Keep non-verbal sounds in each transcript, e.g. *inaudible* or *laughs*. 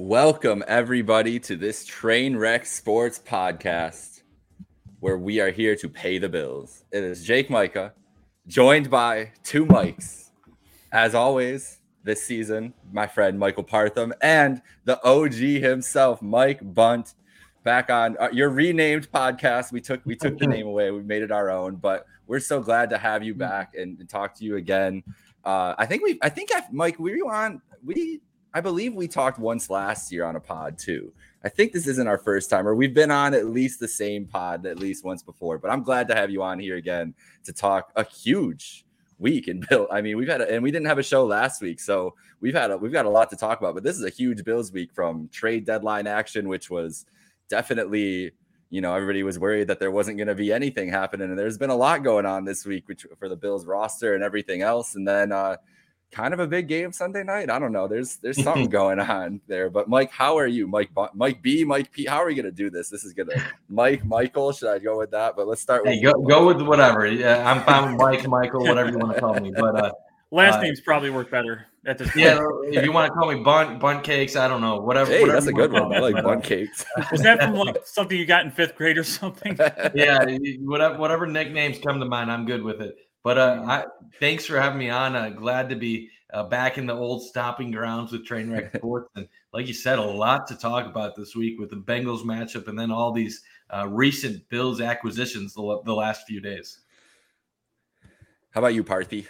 Welcome, everybody, to this Train Wreck Sports podcast where we are here to pay the bills. It is Jake Majka, joined by two mics. As always, this season, my friend Michael Parthum and the OG himself, Mike Bundt, back on your renamed podcast. We took we took the name away, we made it our own, but we're so glad to have you back and, and talk to you again. Uh, I think we, I think, I, Mike, we were on, we I believe we talked once last year on a pod too. I think this isn't our first time, or we've been on at least the same pod at least once before. But I'm glad to have you on here again to talk a huge week in Bill. I mean, we've had a, and we didn't have a show last week, so we've had a, we've got a lot to talk about. But this is a huge Bills week from trade deadline action, which was definitely you know everybody was worried that there wasn't going to be anything happening, and there's been a lot going on this week which, for the Bills roster and everything else, and then. uh kind of a big game Sunday night. I don't know. There's there's something *laughs* going on there. But Mike, how are you, Mike? Mike B, Mike P. How are we gonna do this? This is gonna Mike Michael. Should I go with that? But let's start. Hey, with go go with whatever. Yeah, I'm fine with Mike, Michael, whatever you want to call me. But uh, last uh, names probably work better at this. Point. Yeah, if you want to call me bun bun Cakes, I don't know. Whatever. Hey, whatever that's a good one. I like Bunt Cakes. *laughs* Was that from like something you got in fifth grade or something? *laughs* yeah, whatever whatever nicknames come to mind, I'm good with it. But uh, I, thanks for having me on. Uh, glad to be uh, back in the old stopping grounds with Trainwreck *laughs* Sports. and like you said, a lot to talk about this week with the Bengals matchup and then all these uh, recent Bills acquisitions the, the last few days. How about you, Parthy?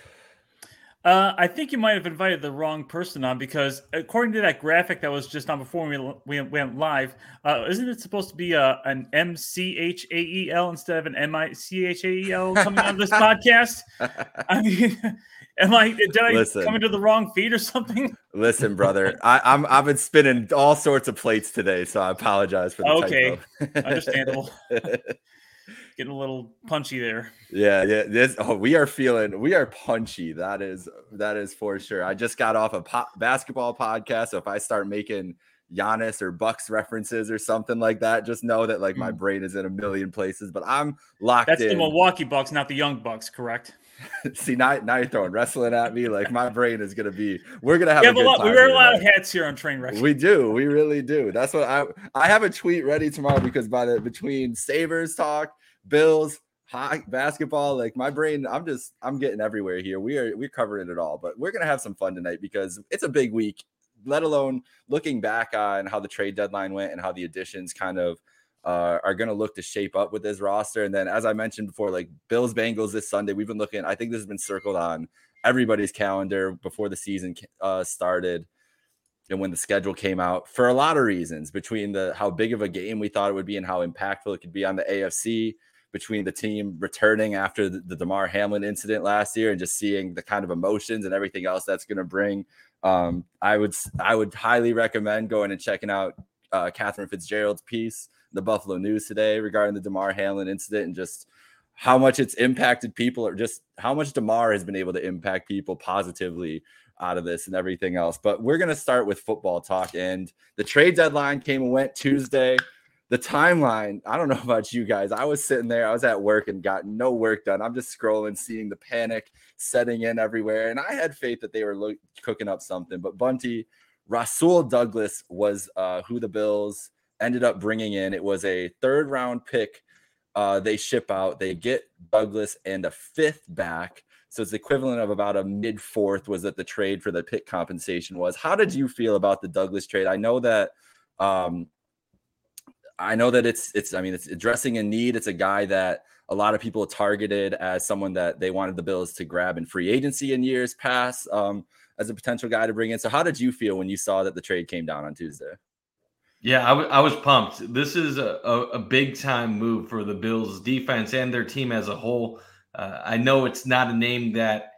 Uh, I think you might have invited the wrong person on because according to that graphic that was just on before we, we went live, uh, isn't it supposed to be a, uh, an M C H A E L instead of an M I C H A E L coming on this *laughs* podcast? I mean, *laughs* Am I did I listen, come into the wrong feed or something? Listen, brother, *laughs* I, I'm I've been spinning all sorts of plates today, so I apologize for the okay, understandable. *laughs* Getting a little punchy there. Yeah, yeah. This oh, we are feeling we are punchy. That is that is for sure. I just got off a po- basketball podcast, so if I start making Giannis or Bucks references or something like that, just know that like my mm. brain is in a million places. But I'm locked in. That's in. the Milwaukee Bucks, not the Young Bucks, correct? *laughs* See, now, now you're throwing wrestling at me. Like my brain is gonna be. We're gonna have. Yeah, a, lot, we wear a lot of hats here on Train Wreck. We do. We really do. That's what I. I have a tweet ready tomorrow because by the between Sabres talk, Bills, hot basketball, like my brain, I'm just I'm getting everywhere here. We are we're covering it all, but we're gonna have some fun tonight because it's a big week. Let alone looking back on how the trade deadline went and how the additions kind of uh, are going to look to shape up with this roster. And then, as I mentioned before, like Bills Bengals this Sunday, we've been looking. I think this has been circled on everybody's calendar before the season uh, started and when the schedule came out for a lot of reasons between the how big of a game we thought it would be and how impactful it could be on the AFC between the team returning after the, the Damar Hamlin incident last year and just seeing the kind of emotions and everything else that's going to bring um, I would I would highly recommend going and checking out uh, Katherine Fitzgerald's piece the Buffalo News today regarding the Damar Hamlin incident and just how much it's impacted people or just how much Damar has been able to impact people positively out of this and everything else. But we're going to start with football talk. And the trade deadline came and went Tuesday. The timeline, I don't know *laughs* about you guys. I was sitting there, I was at work and got no work done. I'm just scrolling, seeing the panic setting in everywhere. And I had faith that they were lo- cooking up something. But Bunty, Rasul Douglas was uh, who the Bills ended up bringing in. It was a third round pick. Uh, they ship out. They get Douglas and a fifth back. So it's equivalent of about a mid fourth was that the trade for the pick compensation was. How did you feel about the Douglas trade? I know that um, I know that it's it's I mean it's addressing a need. It's a guy that a lot of people targeted as someone that they wanted the Bills to grab in free agency in years past um, as a potential guy to bring in. So how did you feel when you saw that the trade came down on Tuesday? Yeah, I, w- I was pumped. This is a, a, a, big time move for the Bills defense and their team as a whole. Uh, I know it's not a name that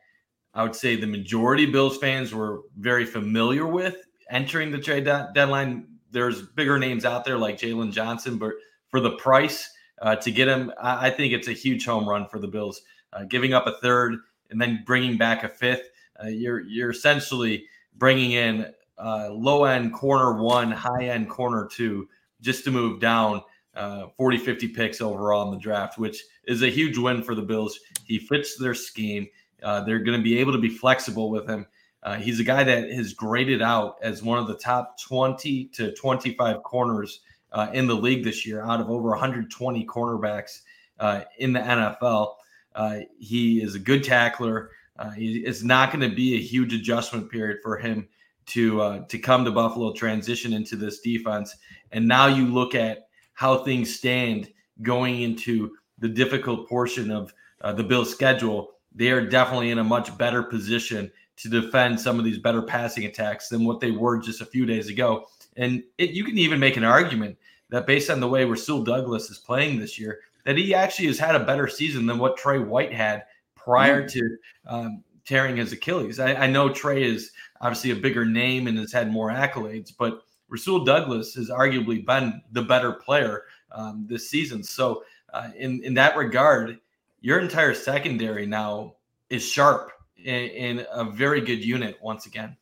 I would say the majority Bills fans were very familiar with entering the trade de- deadline. There's bigger names out there like Jaylon Johnson, but for the price uh, to get him, I-, I, think it's a huge home run for the Bills. Uh, giving up a third and then bringing back a fifth, uh, you're you're essentially bringing in uh, low end corner one, high end corner two, just to move down uh, 40, 50 picks overall in the draft, which is a huge win for the Bills. He fits their scheme. Uh, they're going to be able to be flexible with him. Uh, he's a guy that has graded out as one of the top 20 to 25 corners uh, in the league this year out of over 120 cornerbacks uh, in the NFL. Uh, he is a good tackler. Uh, it's not going to be a huge adjustment period for him to uh, to come to Buffalo, transition into this defense, and now you look at how things stand going into the difficult portion of the Bills' schedule. They are definitely in a much better position to defend some of these better passing attacks than what they were just a few days ago. And it, you can even make an argument that based on the way Rasul Douglas is playing this year, that he actually has had a better season than what Tre White had prior mm. to um, tearing his Achilles. I, I, know Tre is obviously a bigger name and has had more accolades, but Rasul Douglas has arguably been the better player um, this season. So, uh, in in that regard, your entire secondary now is sharp in, in a very good unit once again.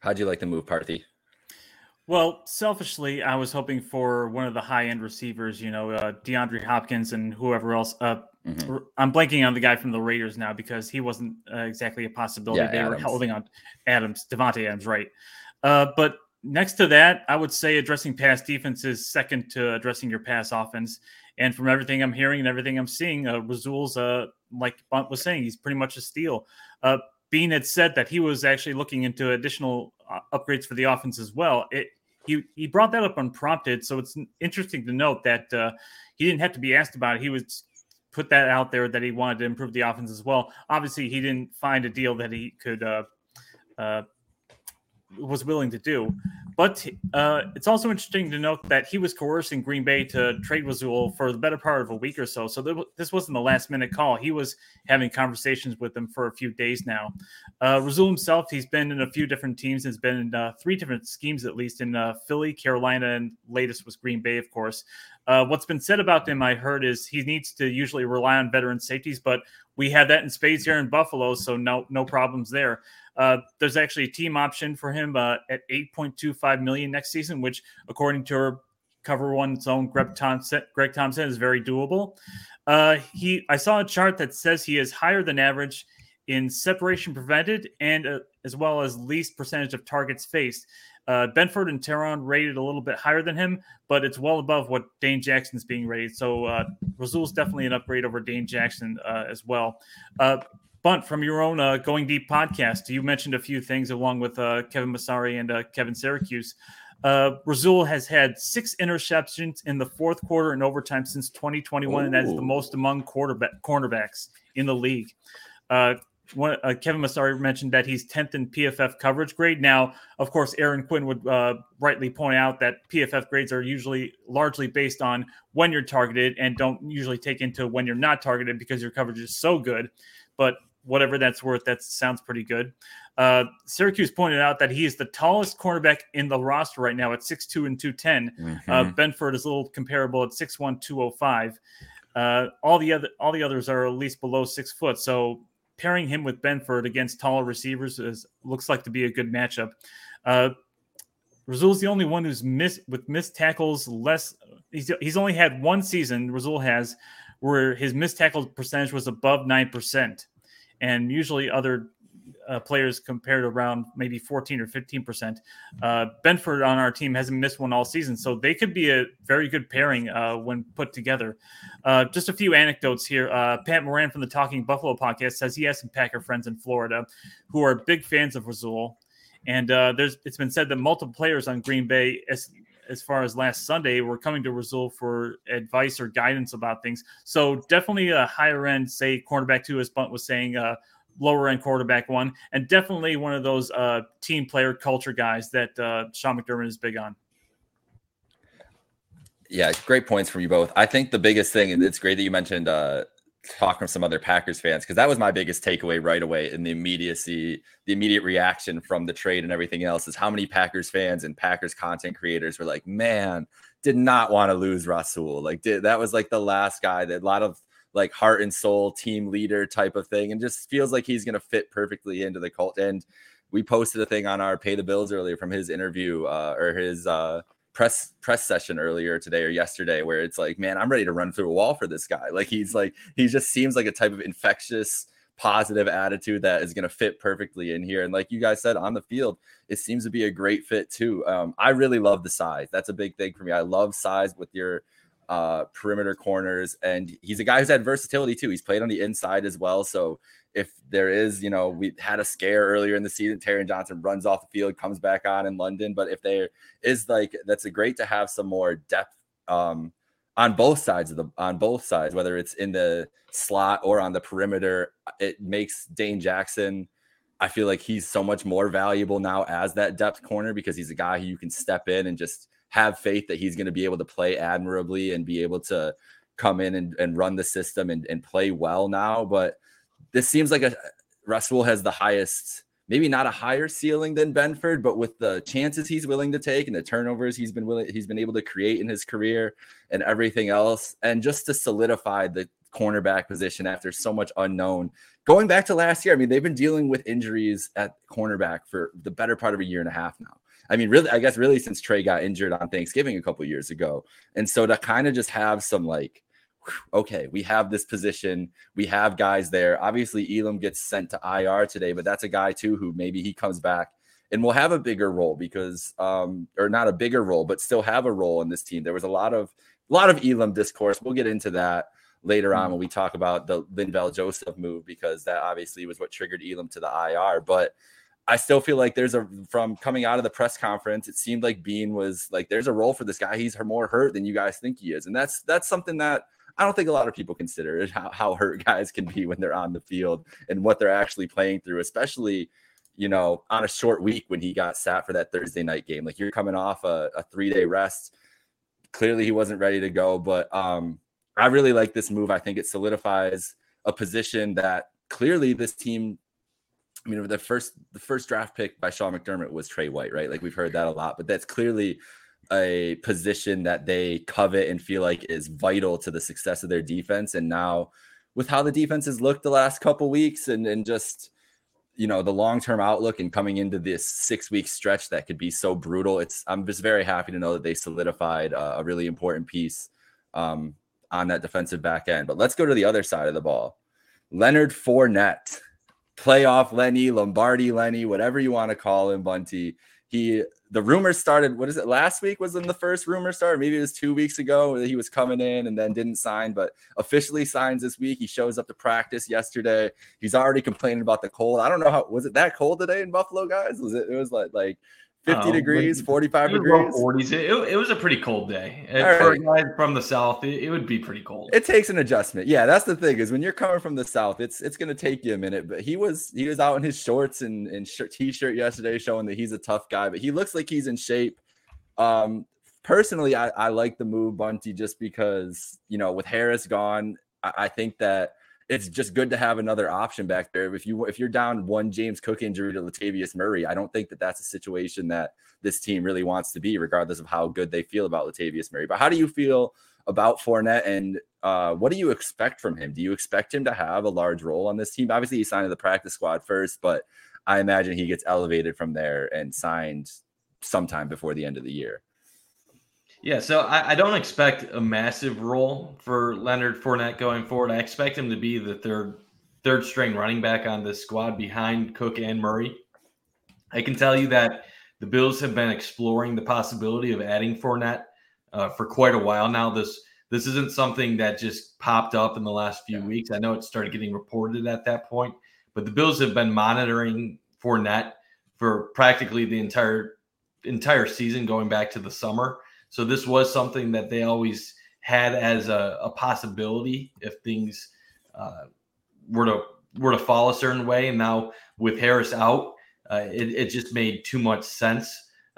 How'd you like the move, Parthy? Well, selfishly, I was hoping for one of the high end receivers, you know, uh, DeAndre Hopkins and whoever else. Uh, mm-hmm. I'm blanking on the guy from the Raiders now because he wasn't uh, exactly a possibility. Yeah, they Adams. were holding on Adams, Davante Adams, right? Uh, but next to that, I would say addressing pass defense is second to addressing your pass offense. And from everything I'm hearing and everything I'm seeing, uh, Rasul's, uh, like Bundt was saying, he's pretty much a steal. Uh, Beane had said that he was actually looking into additional uh, upgrades for the offense as well. It, he he brought that up unprompted, so it's interesting to note that uh, he didn't have to be asked about it. He was put that out there that he wanted to improve the offense as well. Obviously, he didn't find a deal that he could uh, uh, was willing to do. But uh, it's also interesting to note that he was coercing Green Bay to trade Rasul for the better part of a week or so. So th- this wasn't the last minute call. He was having conversations with them for a few days now. Uh, himself, he's been in a few different teams. Has been in uh, three different schemes at least in uh, Philly, Carolina, and latest was Green Bay, of course. Uh, what's been said about him, I heard, is he needs to usually rely on veteran safeties, but we have that in spades here in Buffalo, so no no problems there. Uh, there's actually a team option for him uh, at 8.25 million next season, which, according to Cover One's own Greg Thompson, Greg Thompson is very doable. Uh, he, I saw a chart that says he is higher than average in separation prevented and uh, as well as least percentage of targets faced. Uh, Benford and Taron rated a little bit higher than him, but it's well above what Dane Jackson's being rated. So uh, Rasul's definitely an upgrade over Dane Jackson uh, as well. Uh, Bundt, from your own uh, Going Deep podcast, you mentioned a few things along with uh, Kevin Masari and uh, Kevin Syracuse. Uh, Rasul has had six interceptions in the fourth quarter and overtime since 2021, Ooh. and that is the most among quarterback cornerbacks in the league. Uh, one, uh, Kevin Masari mentioned that he's 10th in PFF coverage grade. Now, of course, Aaron Quinn would uh, rightly point out that PFF grades are usually largely based on when you're targeted and don't usually take into when you're not targeted because your coverage is so good. But whatever that's worth, that sounds pretty good. Uh, Syracuse pointed out that he is the tallest cornerback in the roster right now at 6'2 and 210. Mm-hmm. Uh, Benford is a little comparable at 6'1, 205. Uh, all the other all the others are at least below six foot. So pairing him with Benford against taller receivers is, looks like to be a good matchup. Uh, Rasul's the only one who's missed with missed tackles less. He's, he's only had one season. Rasul has where his missed tackle percentage was above nine percent and usually other uh, players compared around maybe 14 or 15 percent. Uh, Benford on our team hasn't missed one all season, so they could be a very good pairing uh, when put together. Uh, just a few anecdotes here. Uh, Pat Moran from the Talking Buffalo podcast says he has some Packer friends in Florida who are big fans of Rasul, and uh, there's it's been said that multiple players on Green Bay, as as far as last Sunday, were coming to Rasul for advice or guidance about things. So definitely a higher end, say cornerback two, as Bundt was saying, uh, lower end quarterback one, and definitely one of those uh, team player culture guys that uh, Sean McDermott is big on. Yeah, great points from you both. I think the biggest thing, and it's great that you mentioned uh, talk from some other Packers fans because that was my biggest takeaway right away in the immediacy, the immediate reaction from the trade and everything else is how many Packers fans and Packers content creators were like, man, did not want to lose Rasul. Like, did that was like the last guy that a lot of like heart and soul team leader type of thing, and just feels like he's gonna fit perfectly into the cult. And we posted a thing on our pay the bills earlier from his interview uh, or his uh press press session earlier today or yesterday where it's like, man, I'm ready to run through a wall for this guy. Like he's like he just seems like a type of infectious positive attitude that is going to fit perfectly in here. And like you guys said on the field, it seems to be a great fit too. Um, I really love the size. That's a big thing for me. I love size with your uh, perimeter corners, and he's a guy who's had versatility too. He's played on the inside as well. So if there is, you know, we had a scare earlier in the season, Taron Johnson runs off the field, comes back on in London. But if there is like, that's a great to have some more depth um, on both sides of the on both sides, whether it's in the slot or on the perimeter. It makes Dane Jackson. I feel like he's so much more valuable now as that depth corner because he's a guy who you can step in and just have faith that he's going to be able to play admirably and be able to come in and, and run the system and, and play well now. But this seems like a Russell has the highest maybe not a higher ceiling than Benford, but with the chances he's willing to take and the turnovers he's been willing he's been able to create in his career and everything else, and just to solidify the cornerback position after so much unknown. Going back to last year, I mean, they've been dealing with injuries at cornerback for the better part of a year and a half now. I mean, really, I guess really since Tre got injured on Thanksgiving a couple years ago. And so to kind of just have some like okay, we have this position. We have guys there. Obviously, Elam gets sent to IR today, but that's a guy too who maybe he comes back and will have a bigger role because, um, or not a bigger role, but still have a role in this team. There was a lot of a lot of Elam discourse. We'll get into that later on when we talk about the Linval Joseph move because that obviously was what triggered Elam to the IR. But I still feel like there's a from coming out of the press conference, it seemed like Beane was like, there's a role for this guy. He's more hurt than you guys think he is, and that's that's something that I don't think a lot of people consider how, how hurt *laughs* guys can be when they're on the field and what they're actually playing through, especially, you know, on a short week when he got sat for that Thursday night game. Like you're coming off a, a three day rest. Clearly he wasn't ready to go, but um, I really like this move. I think it solidifies a position that clearly this team I mean, the first the first draft pick by Sean McDermott was Tre White, right? Like we've heard that a lot, but that's clearly a position that they covet and feel like is vital to the success of their defense. And now, with how the defense has looked the last couple weeks and, and just you know the long-term outlook and coming into this six-week stretch that could be so brutal, it's I'm just very happy to know that they solidified uh, a really important piece um, on that defensive back end. But let's go to the other side of the ball. Leonard Fournette, playoff Lenny, Lombardi Lenny, whatever you want to call him, Bunty. He the rumor started what is it last week was in the first rumor started maybe it was two weeks ago that he was coming in and then didn't sign but officially signs this week. He shows up to practice yesterday. He's already complaining about the cold. I don't know how was it that cold today in buffalo guys? Was it it was like like 50 degrees, 45 degrees. 40s. It, it, was a pretty cold day. For a guy from the south, it, it, would be pretty cold. It takes an adjustment. Yeah, that's the thing is when you're coming from the south, it's it's going to take you a minute. But he was he was out in his shorts and, and shirt, t-shirt yesterday, showing that he's a tough guy. But he looks like he's in shape. Um, personally, I, I like the move, Bunty, just because you know with Harris gone, I, I think that it's just good to have another option back there. If you if you're down one James Cook injury to Latavius Murray, I don't think that that's a situation that this team really wants to be, regardless of how good they feel about Latavius Murray. But how do you feel about Fournette, and uh, what do you expect from him? Do you expect him to have a large role on this team? Obviously, he signed to the practice squad first, but I imagine he gets elevated from there and signed sometime before the end of the year. Yeah, so I, I, don't expect a massive role for Leonard Fournette going forward. I expect him to be the third third string running back on this squad behind Cook and Murray. I can tell you that the Bills have been exploring the possibility of adding Fournette uh, for quite a while now. This this isn't something that just popped up in the last few weeks. I know it started getting reported at that point, but the Bills have been monitoring Fournette for practically the entire entire season, going back to the summer. So this was something that they always had as a, a possibility if things uh, were to were to fall a certain way. And now with Harris out, uh, it, it just made too much sense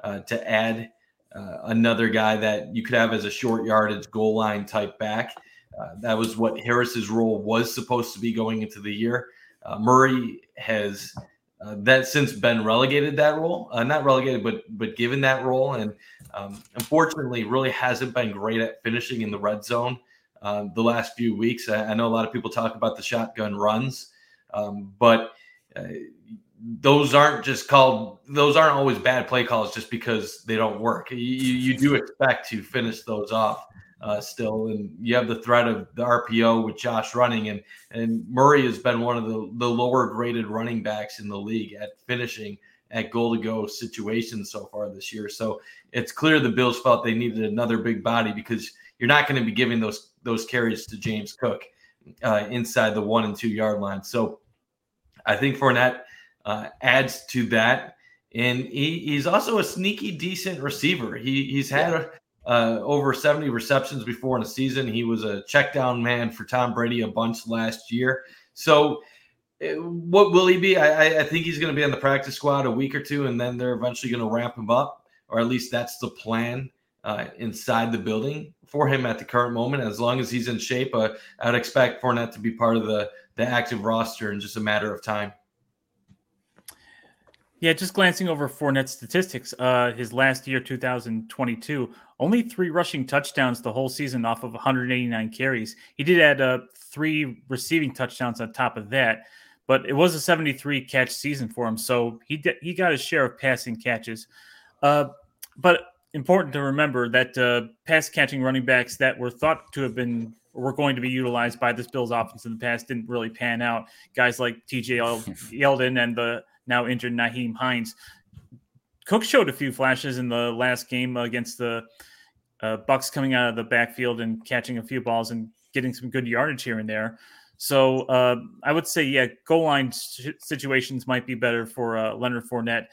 uh, to add uh, another guy that you could have as a short yardage goal line type back. Uh, that was what Harris's role was supposed to be going into the year. Uh, Murray has uh, that since been relegated that role, uh, not relegated, but but given that role, and um, unfortunately, really hasn't been great at finishing in the red zone uh, the last few weeks. I, I, know a lot of people talk about the shotgun runs, um, but uh, those aren't just called. Those aren't always bad play calls just because they don't work. You, you do expect to finish those off uh, still, and you have the threat of the RPO with Josh running, and and Murray has been one of the the lower graded running backs in the league at finishing at goal to go situations so far this year. So it's clear the Bills felt they needed another big body because you're not going to be giving those those carries to James Cook uh, inside the one and two yard line. So I think Fournette uh, adds to that. And he, he's also a sneaky decent receiver. He, he's had yeah. Uh, over 70 receptions before in a season. He was a check down man for Tom Brady a bunch last year. So, eh, what will he be? I, I think he's going to be on the practice squad a week or two, and then they're eventually going to ramp him up, or at least that's the plan uh, inside the building for him at the current moment. As long as he's in shape, uh, I'd expect Fournette to be part of the the active roster in just a matter of time. Yeah, just glancing over Fournette's statistics, uh, his last year, 2022, only three rushing touchdowns the whole season off of 189 carries. He did add uh, three receiving touchdowns on top of that, but it was a 73 catch season for him, so he did, he got his share of passing catches. Uh, but important to remember that uh, pass catching running backs that were thought to have been were going to be utilized by this Bills offense in the past didn't really pan out. Guys like TJ *laughs* Yeldon and the now injured Nyheim Hines. Cook showed a few flashes in the last game against the uh, Bucs, coming out of the backfield and catching a few balls and getting some good yardage here and there. So uh, I would say, yeah, goal line situations might be better for uh, Leonard Fournette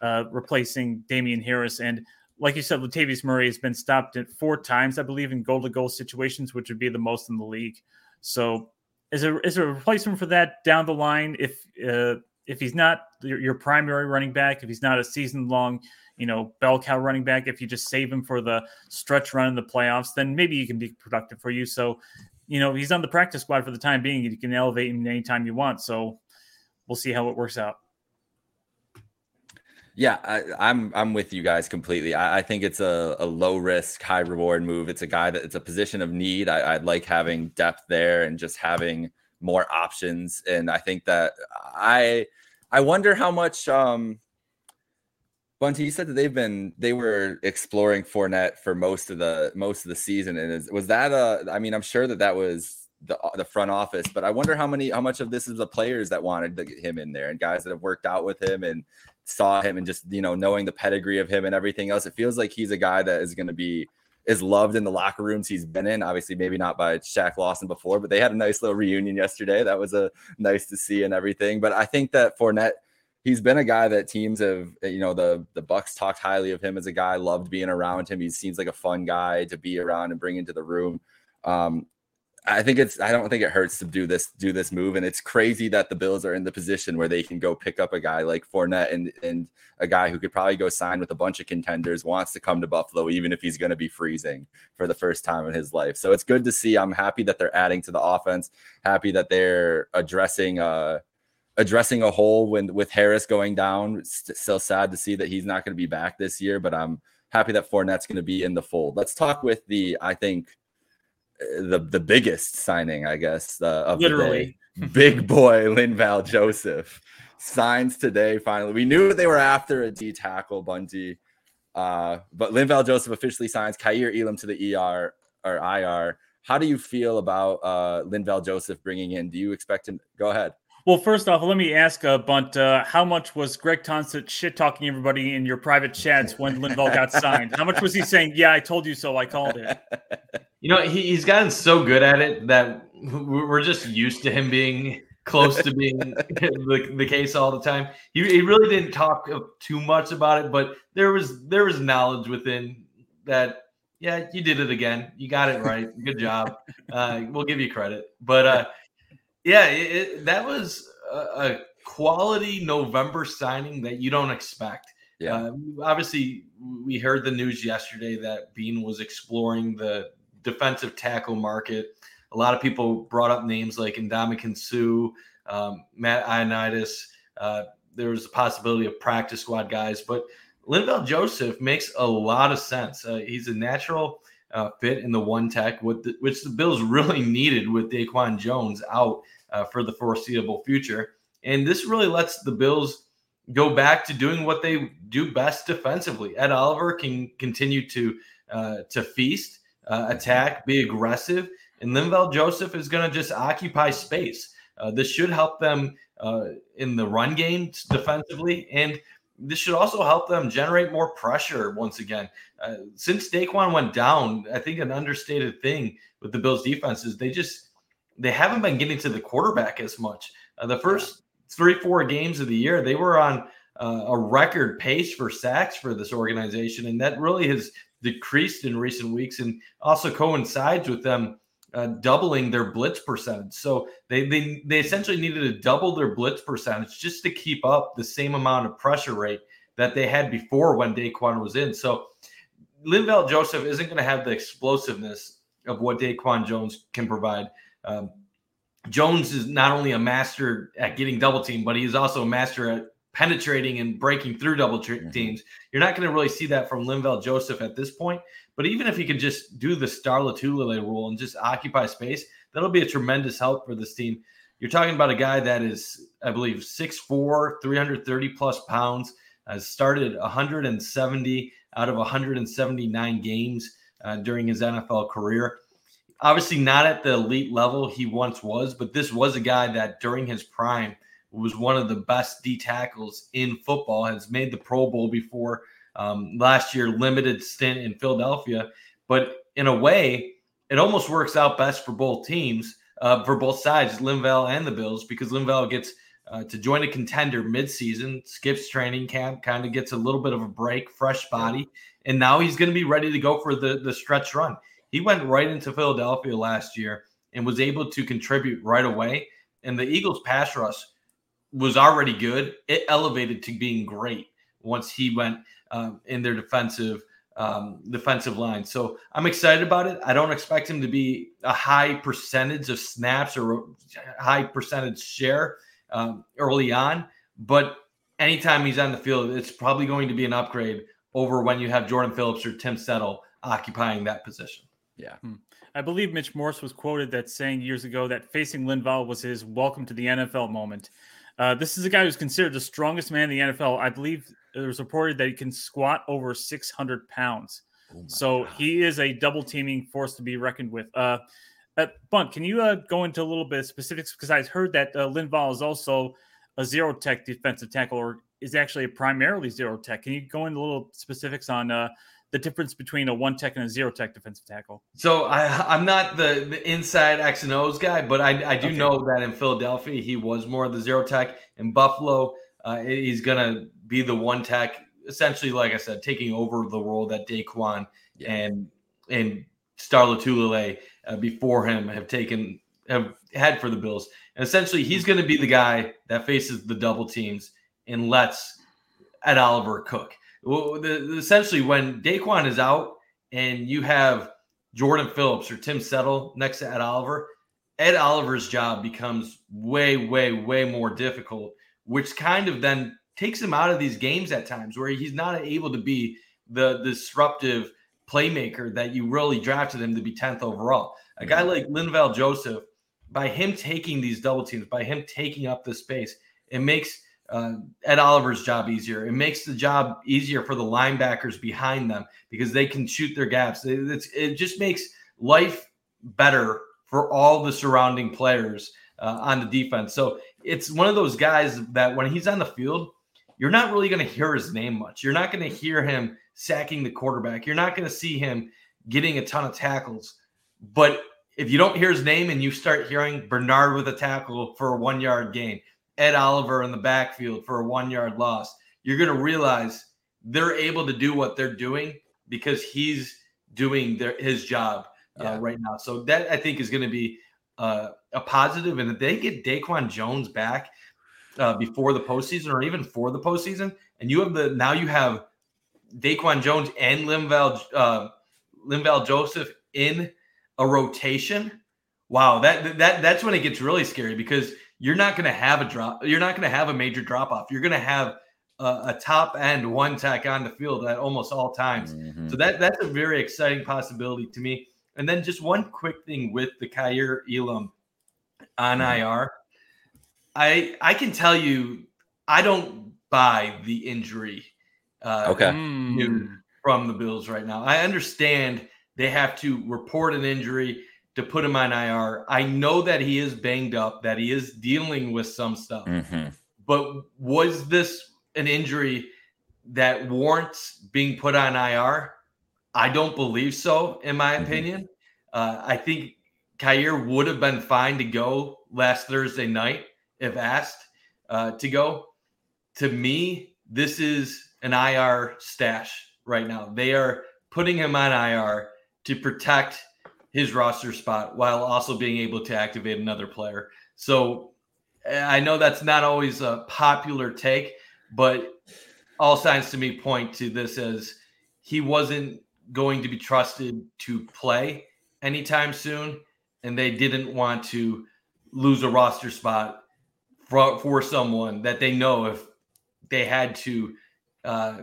uh, replacing Damien Harris. And like you said, Latavius Murray has been stopped at four times, I believe, in goal to goal situations, which would be the most in the league. So is a is a replacement for that down the line if uh, if he's not your, your primary running back, if he's not a season long, you know, bell cow running back, if you just save him for the stretch run in the playoffs, then maybe he can be productive for you. So, you know, he's on the practice squad for the time being. You can elevate him anytime you want. So we'll see how it works out. Yeah, I, am I'm, I'm with you guys completely. I, I, think it's a, a low risk, high reward move. It's a guy that it's a position of need. I, I like having depth there and just having more options. And I think that I I wonder how much um Bunty, you said that they've been they were exploring Fournette for most of the most of the season, and is, was that a? I mean, I'm sure that that was the the front office, but I wonder how many how much of this is the players that wanted to get him in there and guys that have worked out with him and saw him and just you know knowing the pedigree of him and everything else. It feels like he's a guy that is going to be is loved in the locker rooms he's been in. Obviously, maybe not by Shaq Lawson before, but they had a nice little reunion yesterday. That was a nice to see and everything. But I think that Fournette, he's been a guy that teams have, you know, the the Bucs talked highly of him as a guy, loved being around him. He seems like a fun guy to be around and bring into the room. Um, I think it's I don't think it hurts to do this do this move, and it's crazy that the Bills are in the position where they can go pick up a guy like Fournette and and a guy who could probably go sign with a bunch of contenders wants to come to Buffalo, even if he's going to be freezing for the first time in his life. So it's good to see. I'm happy that they're adding to the offense. Happy that they're addressing uh addressing a hole when with Harris going down. It's still sad to see that he's not going to be back this year, but I'm happy that Fournette's going to be in the fold. Let's talk with the I think the the biggest signing, I guess, uh, of Literally. the day. Big *laughs* boy Linval Joseph signs today. Finally, we knew they were after a D tackle, Bundy, uh, but Linval Joseph officially signs Kaiir Elam to the ER or IR. How do you feel about uh, Linval Joseph bringing in? Do you expect him? Go ahead. Well, first off, let me ask, uh, Bundt, uh, how much was Greg Thompson shit talking everybody in your private chats when Linval got *laughs* signed? How much was he saying, Yeah, I told you so, I called it? You know, he, he's gotten so good at it that we're just used to him being close to being *laughs* the, the case all the time. He, he really didn't talk too much about it, but there was there was knowledge within that. Yeah, you did it again. You got it right. Good job. Uh, we'll give you credit. But uh, yeah, it, it, that was a, a, quality November signing that you don't expect. Yeah. Uh, obviously, we heard the news yesterday that Beane was exploring the defensive tackle market. A lot of people brought up names like Ndamukong Suh, um, Matt Ioannidis. Uh, there was a possibility of practice squad guys, but Linval Joseph makes a lot of sense. Uh, he's a natural uh, fit in the one tech, the, which the Bills really *laughs* needed with Daquan Jones out uh, for the foreseeable future. And this really lets the Bills go back to doing what they do best defensively. Ed Oliver can continue to uh, to feast uh, attack, be aggressive, and Linval Joseph is going to just occupy space. Uh, this should help them uh, in the run game defensively, and this should also help them generate more pressure once again. Uh, since Daquan went down, I think an understated thing with the Bills defense is they just they haven't been getting to the quarterback as much. Uh, the first three four games of the year, they were on uh, a record pace for sacks for this organization, and that really has decreased in recent weeks, and also coincides with them uh, doubling their blitz percentage. So they, they they essentially needed to double their blitz percentage just to keep up the same amount of pressure rate that they had before when Daquan was in. So Linval Joseph isn't going to have the explosiveness of what Daquan Jones can provide. Um, Jones is not only a master at getting double team, but he's also a master at penetrating and breaking through double mm-hmm. teams. You're not going to really see that from Linval Joseph at this point. But even if he can just do the Star Lotulelei rule and just occupy space, that'll be a tremendous help for this team. You're talking about a guy that is, I believe, 6'4, 330 plus pounds, has started 170 out of 179 games uh, during his NFL career. Obviously, not at the elite level he once was, but this was a guy that during his prime was one of the best D tackles in football, has made the Pro Bowl before. Um, last year, limited stint in Philadelphia. But in a way, it almost works out best for both teams, uh, for both sides, Linval and the Bills, because Linval gets uh, to join a contender midseason, skips training camp, kind of gets a little bit of a break, fresh body, and now he's going to be ready to go for the, the stretch run. He went right into Philadelphia last year and was able to contribute right away. And the Eagles' pass rush was already good. It elevated to being great once he went um, in their defensive um, defensive line. So I'm excited about it. I don't expect him to be a high percentage of snaps or high percentage share um, early on, but anytime he's on the field, it's probably going to be an upgrade over when you have Jordan Phillips or Tim Settle occupying that position. Yeah. Hmm. I believe Mitch Morse was quoted that saying years ago that facing Linval was his welcome to the NFL moment. Uh, this is a guy who's considered the strongest man in the NFL. I believe it was reported that he can squat over 600 pounds. Oh so God. he is a double teaming force to be reckoned with. Uh, uh, Bundt, can you uh, go into a little bit of specifics? Because I heard that uh, Linval is also a zero tech defensive tackle, or is actually a primarily zero tech. Can you go into a little specifics on uh, the difference between a one tech and a zero tech defensive tackle? So I, am not the, the inside X and O's guy, but I, I do okay. know that in Philadelphia he was more of the zero tech. In Buffalo, uh, he's gonna be the one tech, essentially, like I said, taking over the role that Daquan yeah. and and Star Lotulelei uh, before him have taken have had for the Bills. And essentially, he's going to be the guy that faces the double teams and lets Ed Oliver cook. Well, the, essentially, when Daquan is out and you have Jordan Phillips or Tim Settle next to Ed Oliver, Ed Oliver's job becomes way, way, way more difficult, which kind of then takes him out of these games at times where he's not able to be the disruptive playmaker that you really drafted him to be 10th overall. A guy mm-hmm. like Linval Joseph, by him taking these double teams, by him taking up the space, it makes uh, Ed Oliver's job easier. It makes the job easier for the linebackers behind them because they can shoot their gaps. It, it just makes life better for all the surrounding players uh, on the defense. So it's one of those guys that when he's on the field, you're not really going to hear his name much. You're not going to hear him sacking the quarterback. You're not going to see him getting a ton of tackles. But if you don't hear his name and you start hearing Bernard with a tackle for a one yard gain, Ed Oliver in the backfield for a one yard loss, you're going to realize they're able to do what they're doing because he's doing their, his job uh, right now. So that I think is going to be uh, a positive. And if they get Daquan Jones back, uh, before the postseason or even for the postseason, and you have the now you have Daquan Jones and Linval uh, Linval Joseph in a rotation. Wow, that that that's when it gets really scary because you're not going to have a drop. You're not going to have a major drop off. You're going to have a, a, top end one tech on the field at almost all times. Mm-hmm. So that that's a very exciting possibility to me. And then just one quick thing with the Kaiir Elam on mm-hmm. IR. I I can tell you, I don't buy the injury. Uh, okay. from the Bills right now. I understand they have to report an injury to put him on IR. I know that he is banged up, that he is dealing with some stuff. Mm-hmm. But was this an injury that warrants being put on IR? I don't believe so, in my Mhm. opinion. Uh, I think Kaiir would have been fine to go last Thursday night if asked uh, to go. To me, this is an IR stash right now. They are putting him on IR to protect his roster spot while also being able to activate another player. So I know that's not always a popular take, but all signs to me point to this as he wasn't going to be trusted to play anytime soon, and they didn't want to lose a roster spot for, for someone that they know if they had to uh,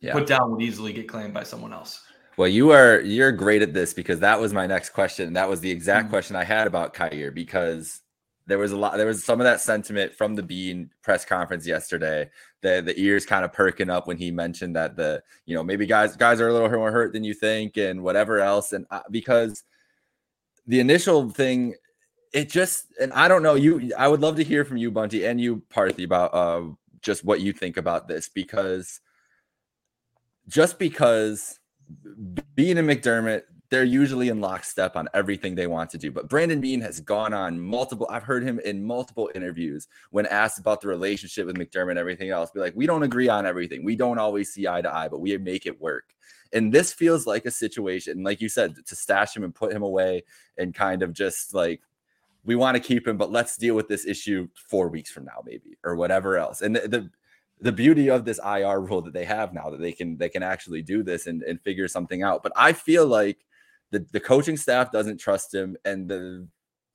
Yeah. put down would easily get claimed by someone else. Well, you are you're great at this because that was my next question. That was the exact Mhm. question I had about Kaiir because there was a lot there was some of that sentiment from the Beane press conference yesterday. The the ears kind of perking up when he mentioned that the you know maybe guys guys are a little more hurt than you think and whatever else and uh, because the initial thing it just and I don't know you I would love to hear from you Bunty and you Parthy about uh just what you think about this because just because Beane and McDermott, they're usually in lockstep on everything they want to do. But Brandon Beane has gone on multiple, I've heard him in multiple interviews when asked about the relationship with McDermott and everything else, be like, we don't agree on everything. We don't always see eye to eye, but we make it work. And this feels like a situation, like you said, to stash him and put him away and kind of just like, we want to keep him, but let's deal with this issue four weeks from now, maybe, or whatever else. And the, the the beauty of this IR rule that they have now that they can they can actually do this and, and figure something out. But I feel like the, the coaching staff doesn't trust him and the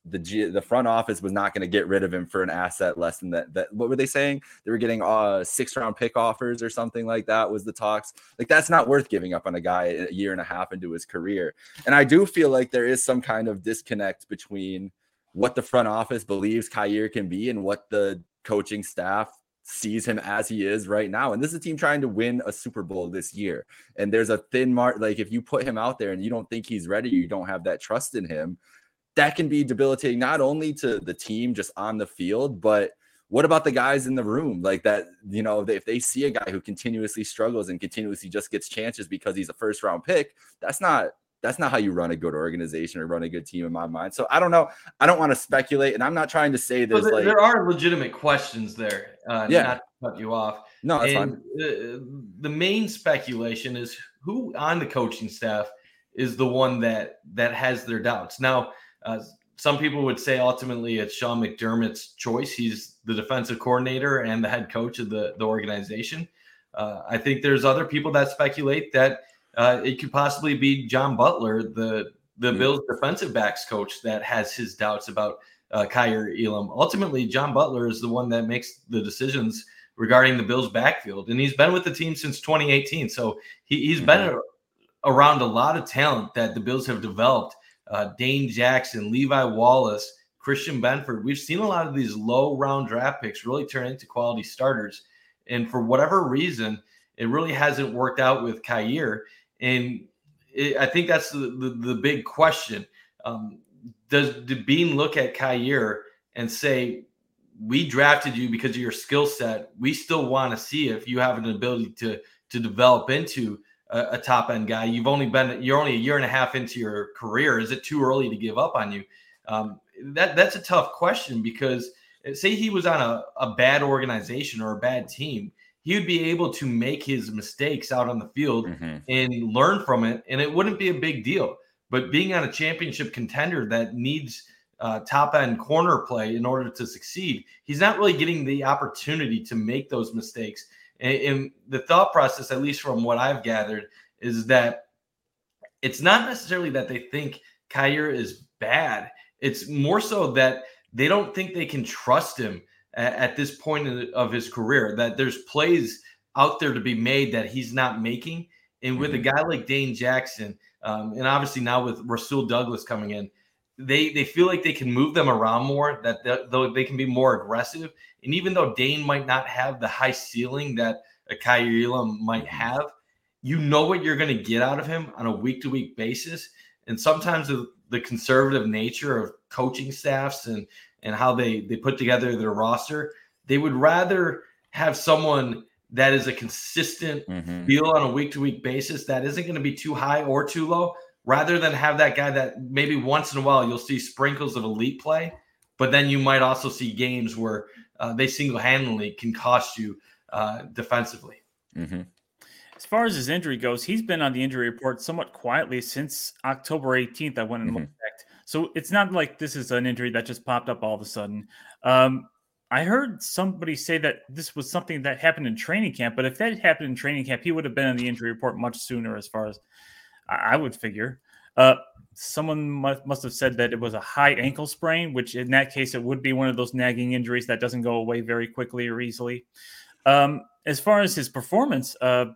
the G, the front office was not going to get rid of him for an asset less than that. That what were they saying? They were getting uh six round pick offers or something like that. Was the talks like that's not worth giving up on a guy a year and a half into his career? And I do feel like there is some kind of disconnect between what the front office believes Kaiir can be and what the coaching staff sees him as he is right now. And this is a team trying to win a Super Bowl this year. And there's a thin mark. Like if you put him out there and you don't think he's ready, you don't have that trust in him, that can be debilitating not only to the team just on the field, but what about the guys in the room like that you know if they see a guy who continuously struggles and continuously just gets chances because he's a first round pick that's not that's not how you run a good organization or run a good team in my mind so i don't know i don't want to speculate and i'm not trying to say there's there, like there are legitimate questions there. Uh, Yeah. Not to cut you off. no that's and fine uh, the main speculation is who on the coaching staff is the one that that has their doubts. Now, uh, some people would say ultimately it's Sean McDermott's choice. He's the defensive coordinator and the head coach of the the organization. Uh, I think there's other people that speculate that uh, it could possibly be John Butler, the the Hmm. Bills defensive backs coach, that has his doubts about uh, Kaiir Elam. Ultimately, John Butler is the one that makes the decisions regarding the Bills' backfield, and he's been with the team since 2018. So he, he's been a, around a lot of talent that the Bills have developed. Uh, Dane Jackson, Levi Wallace, Christian Benford. We've seen a lot of these low round draft picks really turn into quality starters, and for whatever reason, it really hasn't worked out with Kaiir. And it, I think that's the, the, the big question. Um, does Beane look at Kaiir and say, "We drafted you because of your skill set. We still want to see if you have an ability to to develop into a, a top end guy. You've only been you're only a year and a half into your career. Is it too early to give up on you?" Um, that that's a tough question because say he was on a, a bad organization or a bad team, he would be able to make his mistakes out on the field Mhm. and learn from it, and it wouldn't be a big deal. But being on a championship contender that needs uh, top end corner play in order to succeed, he's not really getting the opportunity to make those mistakes. And, and the thought process, at least from what I've gathered, is that it's not necessarily that they think Kaiir is bad. It's more so that they don't think they can trust him at, this point of his career. That there's plays out there to be made that he's not making. And with a guy like Dane Jackson, um, and obviously now with Rasul Douglas coming in, they they feel like they can move them around more. That they- they can be more aggressive. And even though Dane might not have the high ceiling that a Kaiir Elam might have, you know what you're going to get out of him on a week to week basis. And sometimes the, the conservative nature of coaching staffs and and how they they put together their roster, they would rather have someone that is a consistent mm-hmm. deal on a week to week basis that isn't going to be too high or too low, rather than have that guy that maybe once in a while you'll see sprinkles of elite play, but then you might also see games where uh, they single handedly can cost you uh, defensively. Mm-hmm. As far as his injury goes, he's been on the injury report somewhat quietly since October 18th. I went and mm-hmm. checked. So it's not like this is an injury that just popped up all of a sudden. Um, I heard somebody say that this was something that happened in training camp, but if that happened in training camp, he would have been on the injury report much sooner, as far as I would figure. Uh, someone must have said that it was a high ankle sprain, which in that case, it would be one of those nagging injuries that doesn't go away very quickly or easily. Um, as far as his performance, uh,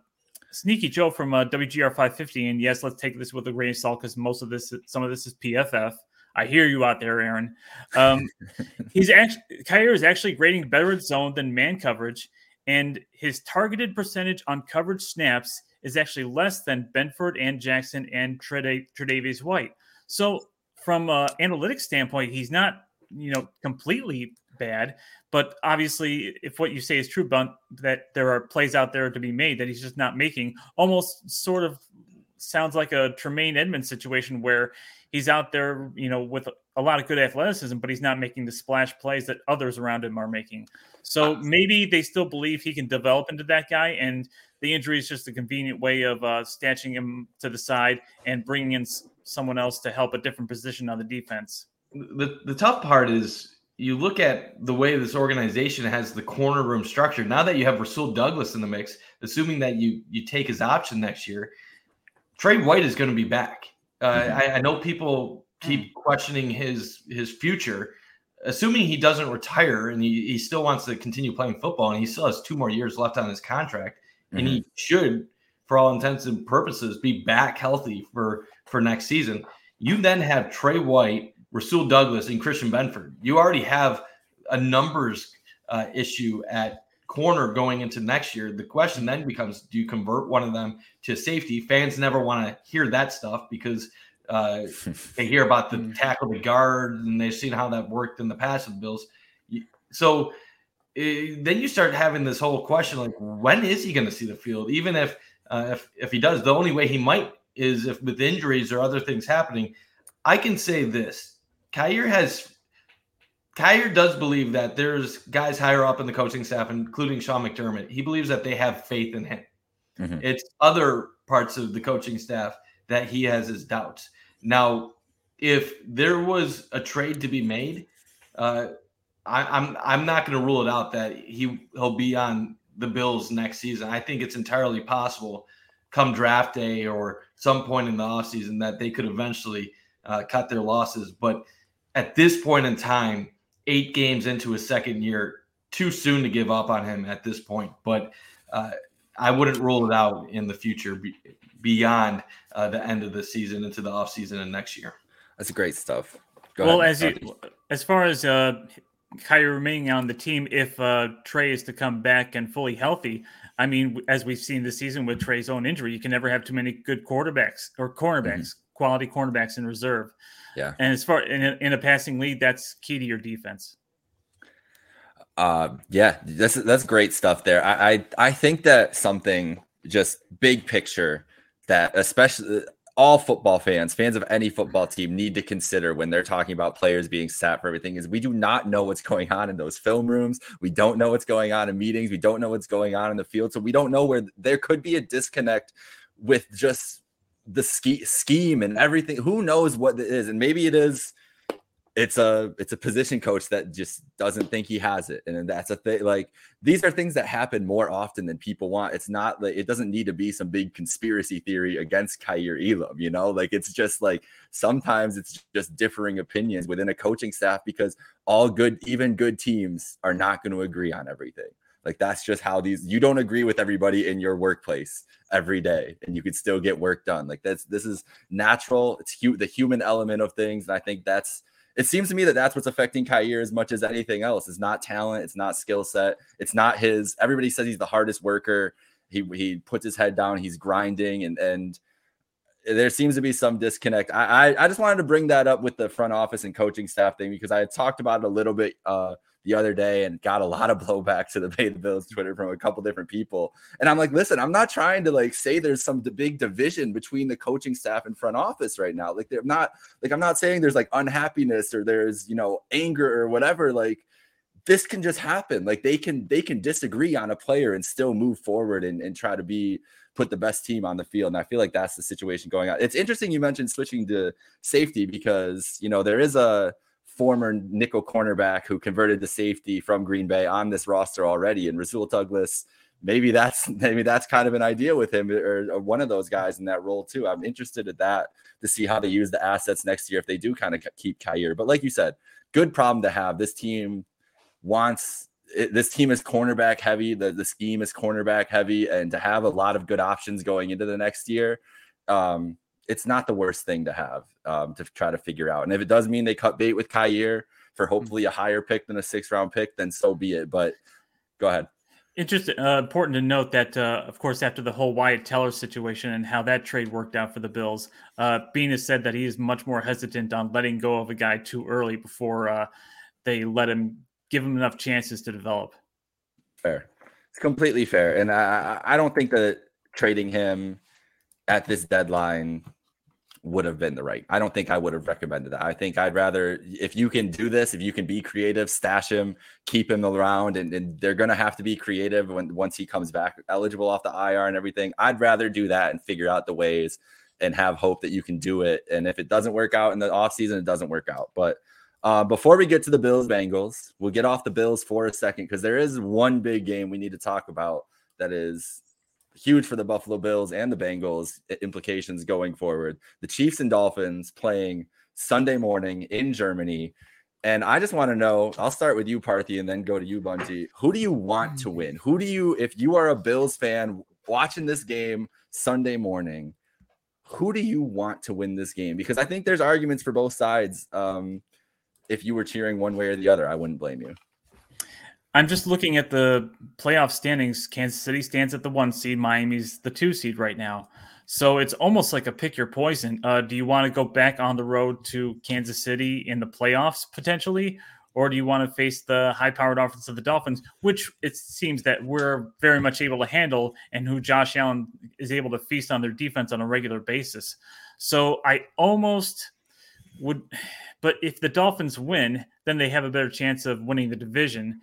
Sneaky Joe from uh, WGR 550, and yes, let's take this with a grain of salt because most of this, some of this is PFF. I hear you out there, Aaron. Um, *laughs* he's actually Kaiir is actually grading better at zone than man coverage, and his targeted percentage on coverage snaps is actually less than Benford and Jackson and Tre'Davious White. So, from an analytics standpoint, he's not you know completely bad, but obviously, if what you say is true, Bundt, that there are plays out there to be made that he's just not making, almost sort of sounds like a Tremaine Edmunds situation where he's out there, you know, with a lot of good athleticism, but he's not making the splash plays that others around him are making. So maybe they still believe he can develop into that guy, and the injury is just a convenient way of uh, statching him to the side and bringing in someone else to help a different position on the defense. The the tough part is you look at the way this organization has the corner room structure. Now that you have Rasul Douglas in the mix, assuming that you you take his option next year, Tre White is going to be back. Uh, mm-hmm. I, I, know people keep mm. questioning his his future. Assuming he doesn't retire and he, he still wants to continue playing football and he still has two more years left on his contract, mm-hmm. and he mm-hmm. should, for all intents and purposes, be back healthy for for next season. You then have Tre White, Rasul Douglas, and Christian Benford. You already have a numbers uh, issue at corner going into next year. The question then becomes do you convert one of them to safety? Fans never want to hear that stuff because uh, *laughs* they hear about the mm. tackle the guard and they've seen how that worked in the past with Bills. So it, eh, then you start having this whole question like, when is he going to see the field? Even if, uh, if, if he does, the only way he might is if with injuries or other things happening. I can say this Kaiir has Kaiir does believe that there's guys higher up in the coaching staff, including Sean McDermott. He believes that they have faith in him. Mm-hmm. It's other parts of the coaching staff that he has his doubts. Now, if there was a trade to be made, uh, I, I'm I'm not going to rule it out that he he'll be on the Bills next season. I think it's entirely possible, come draft day or some point in the offseason, that they could eventually uh, cut their losses. But at this point in time, eight games into his second year. Too soon to give up on him at this point, but uh, I wouldn't rule it out in the future be, beyond uh, the end of the season into the off season and next year. That's great stuff. Go well, ahead. as you, as far as uh, Kaiir remaining on the team, if uh, Tre is to come back and fully healthy, I mean, as we've seen this season with Tre's own injury, you can never have too many good quarterbacks or cornerbacks, mm-hmm. Quality cornerbacks in reserve. Yeah. And as far in a, in a passing lead, that's key to your defense. Uh, yeah, that's that's great stuff there. I, I I think that something just big picture that especially all football fans, fans of any football team, need to consider when they're talking about players being sat for everything is we do not know what's going on in those film rooms. We don't know what's going on in meetings. We don't know what's going on in the field. So we don't know where there could be a disconnect with just the ski, scheme and everything. Who knows what it is? And maybe it is. It's a it's a position coach that just doesn't think he has it, and that's a thing. Like these are things that happen more often than people want. It's not like it doesn't need to be some big conspiracy theory against Kaiir Elam. You know, like it's just like sometimes it's just differing opinions within a coaching staff because all good, even good teams are not going to agree on everything. Like that's just how these you don't agree with everybody in your workplace every day and you could still get work done. Like that's this is natural. It's hu- the human element of things. And I think that's it seems to me that that's what's affecting Kaiir as much as anything else. It's not talent, it's not skill set, it's not his everybody says he's the hardest worker. He he puts his head down. He's grinding, and and there seems to be some disconnect. I, I, I just wanted to bring that up with the front office and coaching staff thing because I had talked about it a little bit uh, the other day and got a lot of blowback to the *laughs* Pay the Bills Twitter from a couple different people. And I'm like, listen, I'm not trying to like say there's some big division between the coaching staff and front office right now. Like they're not like I'm not saying there's like unhappiness or there's you know anger or whatever. Like this can just happen. Like they can they can disagree on a player and still move forward and, and try to be put the best team on the field. And I feel like that's the situation going on. It's interesting you mentioned switching to safety because you know there is a former nickel cornerback who converted to safety from Green Bay on this roster already, and Rasul Douglas. Maybe that's *laughs* maybe that's kind of an idea with him or, or one of those guys in that role too. I'm interested in that to see how they use the assets next year if they do kind of keep Kaiir. But like you said, good problem to have. This team wants this team is cornerback heavy. The the scheme is cornerback heavy, and to have a lot of good options going into the next year, um, it's not the worst thing to have um, to try to figure out. And if it does mean they cut bait with Kaiir for mm-hmm. hopefully a higher pick than a six round pick, then so be it. But go ahead. Interesting. Uh, important to note that, uh, of course, after the whole Wyatt Teller situation and how that trade worked out for the Bills, uh, Beane has said that he is much more hesitant on letting go of a guy too early before uh, they let him give him enough chances to develop. Fair. It's completely fair, and I I don't think that trading him at this deadline would have been the right. I don't think I would have recommended that. I think I'd rather if you can do this, if you can be creative, stash him, keep him around, and, and they're gonna have to be creative when once he comes back eligible off the IR and everything. I'd rather do that and figure out the ways and have hope that you can do it. And if it doesn't work out in the off season, it doesn't work out. But uh, before we get to the Bills Bengals, we'll get off the Bills for a second because there is one big game we need to talk about that is huge for the Buffalo Bills and the Bengals implications going forward. The Chiefs and Dolphins playing Sunday morning in Germany. And I just want to know, I'll start with you, Parthy, and then go to you, Bunty. Who do you want to win? Who do you, if you are a Bills fan watching this game Sunday morning, who do you want to win this game? Because I think there's arguments for both sides. Um, if you were cheering one way or the other, I wouldn't blame you. I'm just looking at the playoff standings. Kansas City stands at the one seed. Miami's the two seed right now. So it's almost like a pick your poison. Uh, do you want to go back on the road to Kansas City in the playoffs potentially? Or do you want to face the high powered offense of the Dolphins, which it seems that we're very much able to handle and who Josh Allen is able to feast on their defense on a regular basis? So I almost would, but if the Dolphins win, then they have a better chance of winning the division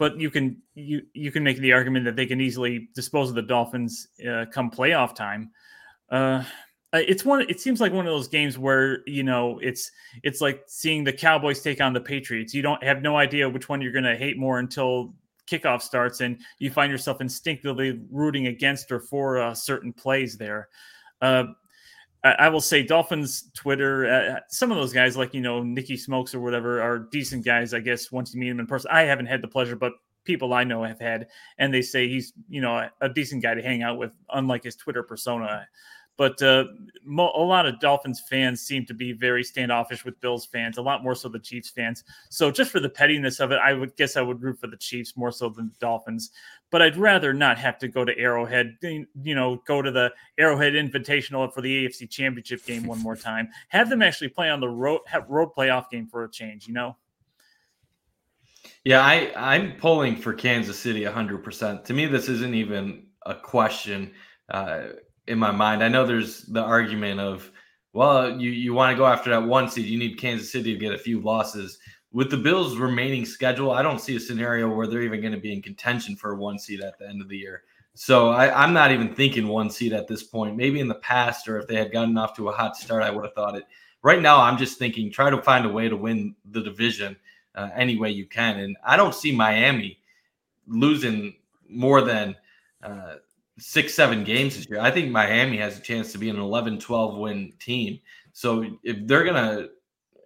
but you can you you can make the argument that they can easily dispose of the Dolphins uh, come playoff time. Uh, it's one. It seems like one of those games where you know it's it's like seeing the Cowboys take on the Patriots. You don't have no idea which one you're going to hate more until kickoff starts, and you find yourself instinctively rooting against or for uh, certain plays there. Uh, I, will say Dolphins Twitter. Uh, some of those guys, like you know Nicky Smokes or whatever, are decent guys. I guess once you meet them in person, I haven't had the pleasure, but people I know have had, and they say he's you know a, a decent guy to hang out with, unlike his Twitter persona. But uh, mo- a lot of Dolphins fans seem to be very standoffish with Bills fans, a lot more so the Chiefs fans. So just for the pettiness of it, I would guess I would root for the Chiefs more so than the Dolphins. But I'd rather not have to go to Arrowhead, you know, go to the Arrowhead Invitational for the AFC Championship game one more time. Have them actually play on the road, road playoff game for a change, you know. Yeah, I I'm pulling for Kansas City 100%. To me, this isn't even a question. Uh, in my mind. I know there's the argument of, well, you you want to go after that one seed, you need Kansas City to get a few losses. With the Bills' remaining schedule, I don't see a scenario where they're even going to be in contention for a one seed at the end of the year. So I, am not even thinking one seed at this point. Maybe in the past, or if they had gotten off to a hot start, I would have thought it. Right now, I'm just thinking try to find a way to win the division uh, any way you can. And I don't see Miami losing more than uh, six, seven games this year. I think Miami has a chance to be an 11, 12 win team. So if they're going to,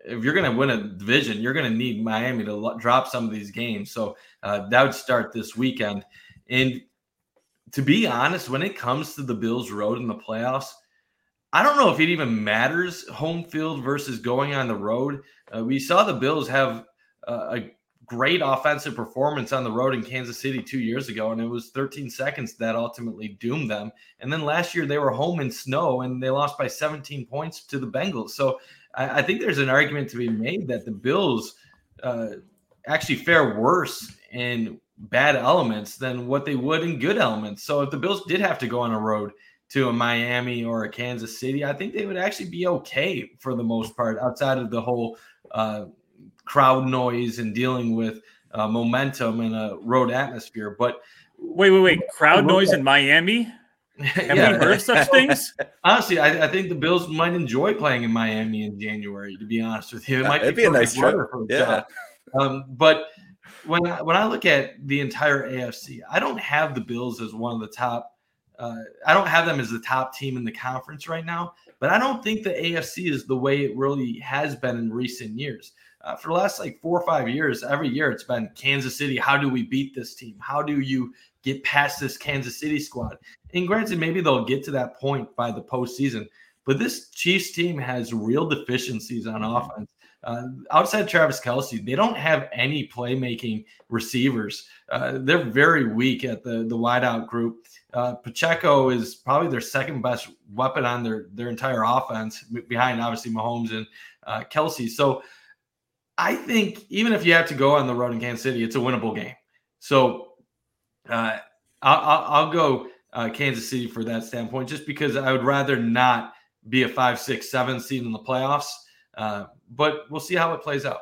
if you're going to win a division, you're going to need Miami to drop some of these games. So uh, that would start this weekend. And to be honest, when it comes to the Bills' road in the playoffs, I don't know if it even matters home field versus going on the road. Uh, we saw the Bills have uh, a great offensive performance on the road in Kansas City two years ago, and it was 13 seconds that ultimately doomed them. And then last year they were home in snow and they lost by 17 points to the Bengals. So I, I think there's an argument to be made that the Bills uh, actually fare worse in bad elements than what they would in good elements. So if the Bills did have to go on a road to a Miami or a Kansas City, I think they would actually be okay for the most part outside of the whole uh, crowd noise and dealing with uh, momentum in a road atmosphere. But wait, wait, wait, crowd noise in Miami? *laughs* Have yeah. we heard such things? *laughs* Honestly, I, I, think the Bills might enjoy playing in Miami in January. To be honest with you, it might It'd be, be a nice trip. Yeah. Um, but when I, when I look at the entire AFC, I don't have the Bills as one of the top. Uh, I don't have them as the top team in the conference right now. But I don't think the AFC is the way it really has been in recent years uh, for the last like four or five years, every year it's been Kansas City. How do we beat this team? How do you get past this Kansas City squad? And granted, maybe they'll get to that point by the postseason, but this Chiefs team has real deficiencies on mm-hmm. offense. Uh, outside Travis Kelce, they don't have any playmaking receivers. Uh, they're very weak at the the wideout group. Uh, Pacheco is probably their second best weapon on their their entire offense, behind obviously Mahomes and uh, Kelce. So I think even if you have to go on the road in Kansas City, it's a winnable game. So uh, I'll, I'll, go uh, Kansas City for that standpoint, just because I would rather not be a five, six, seven seed in the playoffs. Uh, but we'll see how it plays out.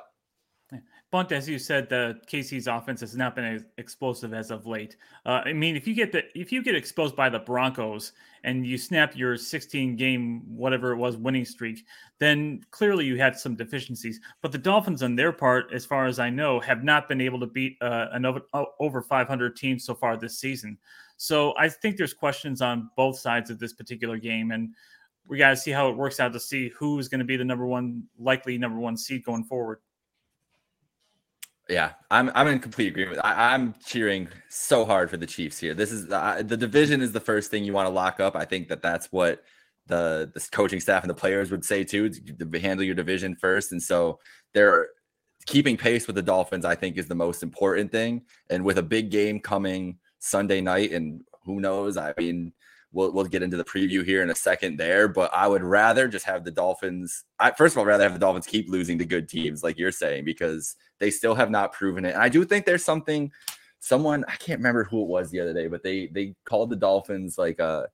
Bundt, as you said, the KC's offense has not been as explosive as of late. Uh, I mean, if you get the if you get exposed by the Broncos and you snap your 16 game whatever it was winning streak, then clearly you had some deficiencies. But the Dolphins, on their part, as far as I know, have not been able to beat uh, an over, over 500 team so far this season. So I think there's questions on both sides of this particular game, and we got to see how it works out to see who's going to be the number one likely number one seed going forward. Yeah, I'm I'm in complete agreement. I, am cheering so hard for the Chiefs here. This is uh, the division is the first thing you want to lock up. I think that that's what the the coaching staff and the players would say too. To handle your division first, and so they're keeping pace with the Dolphins. I think is the most important thing. And with a big game coming Sunday night, and who knows? I mean, we'll we'll get into the preview here in a second there. But I would rather just have the Dolphins. I first of all rather have the Dolphins keep losing to good teams, like you're saying, because they still have not proven it. And I do think there's something. Someone I can't remember who it was the other day, but they they called the Dolphins like a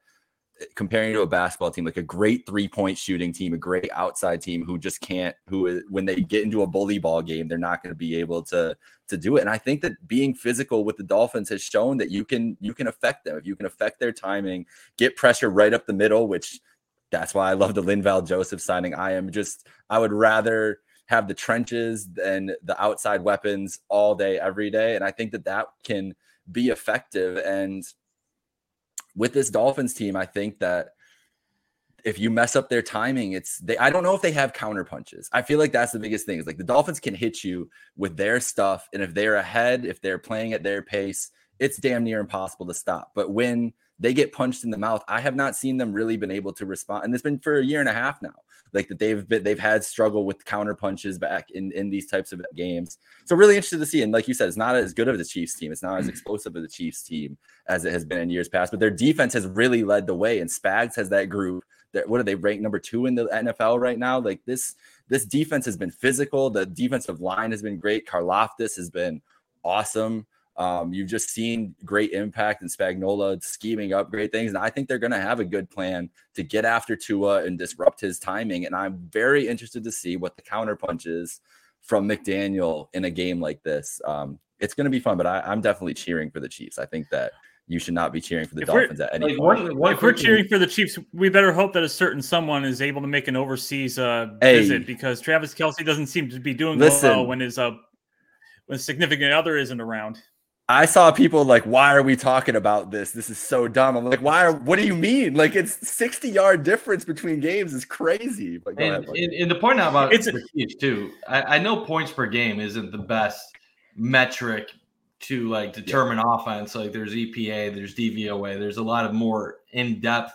comparing to a basketball team, like a great three point shooting team, a great outside team who just can't, who when they get into a bully ball game, they're not going to be able to to do it. And I think that being physical with the Dolphins has shown that you can you can affect them if you can affect their timing, get pressure right up the middle, which that's why I love the Linval Joseph signing. I am just I would rather have the trenches than the outside weapons all day, every day. And I think that that can be effective. And with this Dolphins team, I think that if you mess up their timing, it's they. I don't know if they have counter punches. I feel like that's the biggest thing. Is like the Dolphins can hit you with their stuff, and if they're ahead, if they're playing at their pace, it's damn near impossible to stop. But when they get punched in the mouth, I have not seen them really been able to respond, and it's been for a year and a half now like that they've been they've had struggle with counter punches back in in these types of games. So really interested to see. And like you said, it's not as good of the Chiefs team. It's not as mm-hmm. explosive of the Chiefs team as it has been in years past. But their defense has really led the way. And Spags has that group. That what are they ranked number two in the NFL right now? Like this this defense has been physical. The defensive line has been great. Karlaftis has been awesome. Um, you've just seen great impact and Spagnuolo scheming up great things. And I think they're going to have a good plan to get after Tua and disrupt his timing. And I'm very interested to see what the counter punches from McDaniel in a game like this. Um, it's going to be fun, but I, am definitely cheering for the Chiefs. I think that you should not be cheering for the if Dolphins at any like point. One, if we're cheering for the Chiefs, we better hope that a certain someone is able to make an overseas uh, hey, visit because Travis Kelce doesn't seem to be doing listen, well when his uh, when significant other isn't around. I saw people like, why are we talking about this? This is so dumb. I'm like, why are, what do you mean? Like it's 60 yard difference between games is crazy. But and, ahead, and, and, the point out about it's a, too, I, I, know points per game isn't the best metric to like determine yeah. offense. Like there's EPA, there's DVOA, there's a lot of more in-depth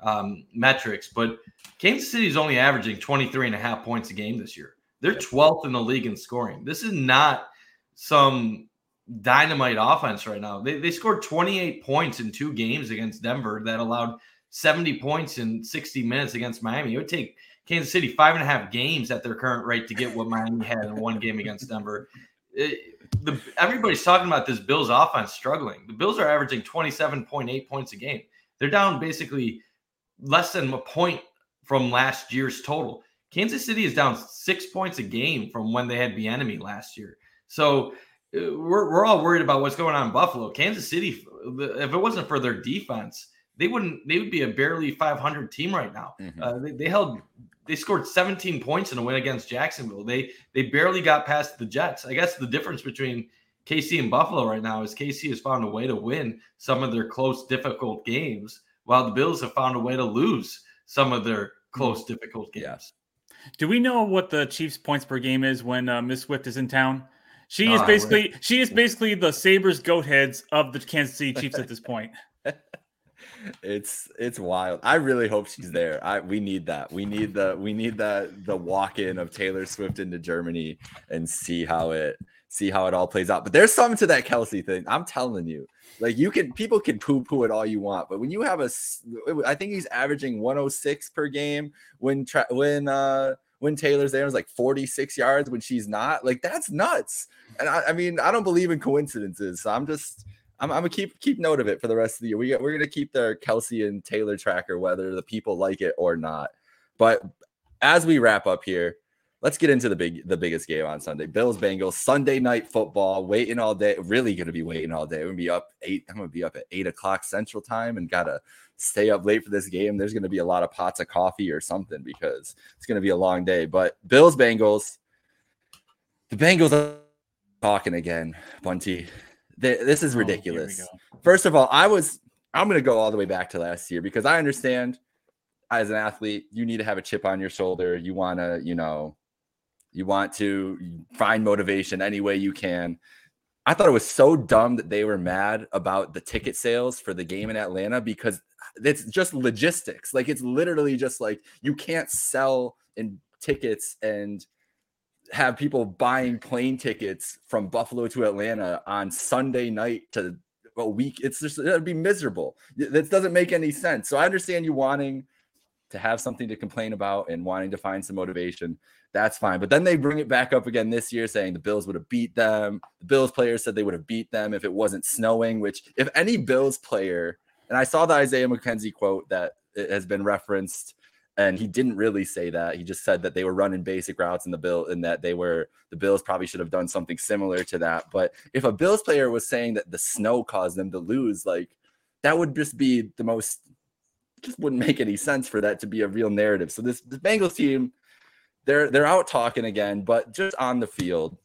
um, metrics, but Kansas City is only averaging 23 and a half points a game this year. They're 12th in the league in scoring. This is not some dynamite offense right now. They, they scored 28 points in two games against Denver that allowed 70 points in 60 minutes against Miami. It would take Kansas City five and a half games at their current rate to get what Miami had in one game against Denver. It, the, everybody's talking about this Bills offense struggling. The Bills are averaging 27.8 points a game. They're down basically less than a point from last year's total. Kansas City is down six points a game from when they had the enemy last year. So we're, we're all worried about what's going on in Buffalo. Kansas City, if it wasn't for their defense, they wouldn't. They would be a barely 500 team right now. Mm-hmm. Uh, they, they held. They scored 17 points in a win against Jacksonville. They they barely got past the Jets. I guess the difference between KC and Buffalo right now is KC has found a way to win some of their close, difficult games, while the Bills have found a way to lose some of their close, mm-hmm. difficult games. Do we know what the Chiefs' points per game is when uh, Miss Swift is in town? She is basically she is basically the Sabres goat heads of the Kansas City Chiefs at this *laughs* point. it's it's wild. I really hope she's there. I we need that. We need the we need the the walk in of Taylor Swift into Germany and see how it see how it all plays out. But there's something to that Kelce thing. I'm telling you. Like you can people can poo poo it all you want, but when you have a, I think he's averaging 106 per game when tra- when uh when Taylor's there is like 46 yards when she's not. Like that's nuts. And I, I mean, I don't believe in coincidences. So I'm just I'm, I'm, gonna keep keep note of it for the rest of the year. We we're gonna keep the Kelce and Taylor tracker, whether the people like it or not. But as we wrap up here, let's get into the big the biggest game on Sunday. Bills Bengals Sunday night football. Waiting all day. Really gonna be waiting all day. We're gonna be up eight. I'm gonna be up at eight o'clock Central Time and gotta stay up late for this game. There's gonna be a lot of pots of coffee or something because it's gonna be a long day. But Bills Bengals. The Bengals are talking again, Bunty this is oh, ridiculous. Oh, First of all, I was I'm going to go all the way back to last year because I understand as an athlete, you need to have a chip on your shoulder. You want to, you know, you want to find motivation any way you can. I thought it was so dumb that they were mad about the ticket sales for the game in Atlanta because it's just logistics. Like it's literally just like you can't sell in tickets and have people buying plane tickets from Buffalo to Atlanta on Sunday night to a week. It's just it'd be miserable. This doesn't make any sense. So I understand you wanting to have something to complain about and wanting to find some motivation. That's fine. But then they bring it back up again this year, saying the Bills would have beat them. The Bills players said they would have beat them if it wasn't snowing. Which, if any Bills player, and I saw the Isaiah McKenzie quote that has been referenced and he didn't really say that. He just said that they were running basic routes in the bill and that they were the Bills probably should have done something similar to that. But if a Bills player was saying that the snow caused them to lose, like that would just be the most just wouldn't make any sense for that to be a real narrative. So this this Bengals team, they're they're out talking again, but just on the field,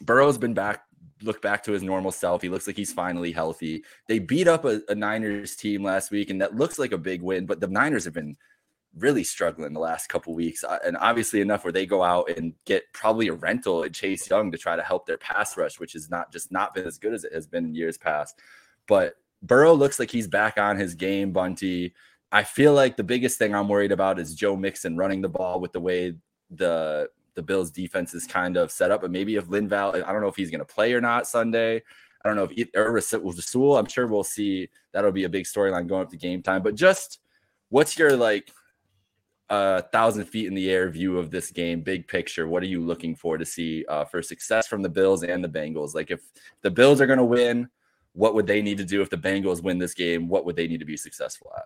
Burrow's been back look back to his normal self. He looks like he's finally healthy. They beat up a, a, Niners team last week, and that looks like a big win. But the Niners have been really struggling the last couple weeks, uh, and obviously enough where they go out and get probably a rental at Chase Young to try to help their pass rush, which has not just not been as good as it has been in years past. But Burrow looks like he's back on his game. Bunty. I feel like the biggest thing I'm worried about is Joe Mixon running the ball with the way the the Bills defense is kind of set up. But maybe if Linval, I don't know if he's going to play or not Sunday. I don't know if Rasul. I'm sure we'll see. That'll be a big storyline going up to game time. But just what's your like a thousand feet in the air view of this game, big picture. What are you looking for to see uh, for success from the Bills and the Bengals? Like, if the Bills are going to win, what would they need to do? If the Bengals win this game, what would they need to be successful at?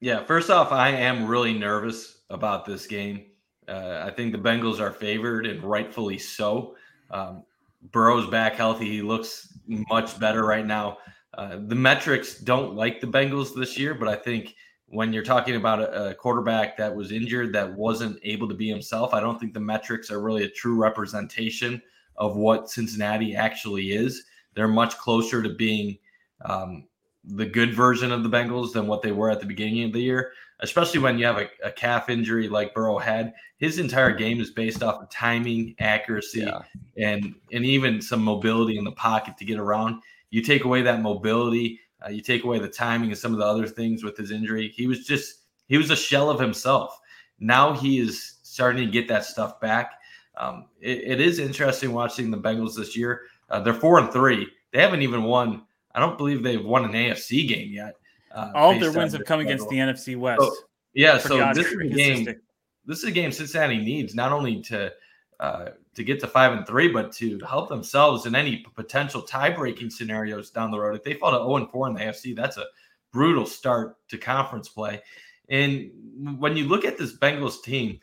Yeah, first off, I am really nervous about this game. Uh, I think the Bengals are favored and rightfully so. Um, Burrow's back healthy. He looks much better right now. Uh, the metrics don't like the Bengals this year, but I think when you're talking about a, a, quarterback that was injured that wasn't able to be himself, I don't think the metrics are really a true representation of what Cincinnati actually is. They're much closer to being um, the good version of the Bengals than what they were at the beginning of the year, especially when you have a, a calf injury like Burrow had. His entire game is based off of timing, accuracy, yeah. and and even some mobility in the pocket to get around. You take away that mobility uh, you take away the timing and some of the other things with his injury. He was just he was a shell of himself. Now he is starting to get that stuff back. Um, it, it is interesting watching the Bengals this year. Uh, they're four and three. They haven't even won. I don't believe they've won an AFC game yet. Uh, All of their wins have come against the NFC West. So, yeah, so this is a game. This is a game Cincinnati needs not only to uh, to get to five and three, but to help themselves in any potential tie breaking scenarios down the road. If they fall to zero and four in the AFC, that's a brutal start to conference play. And when you look at this Bengals team,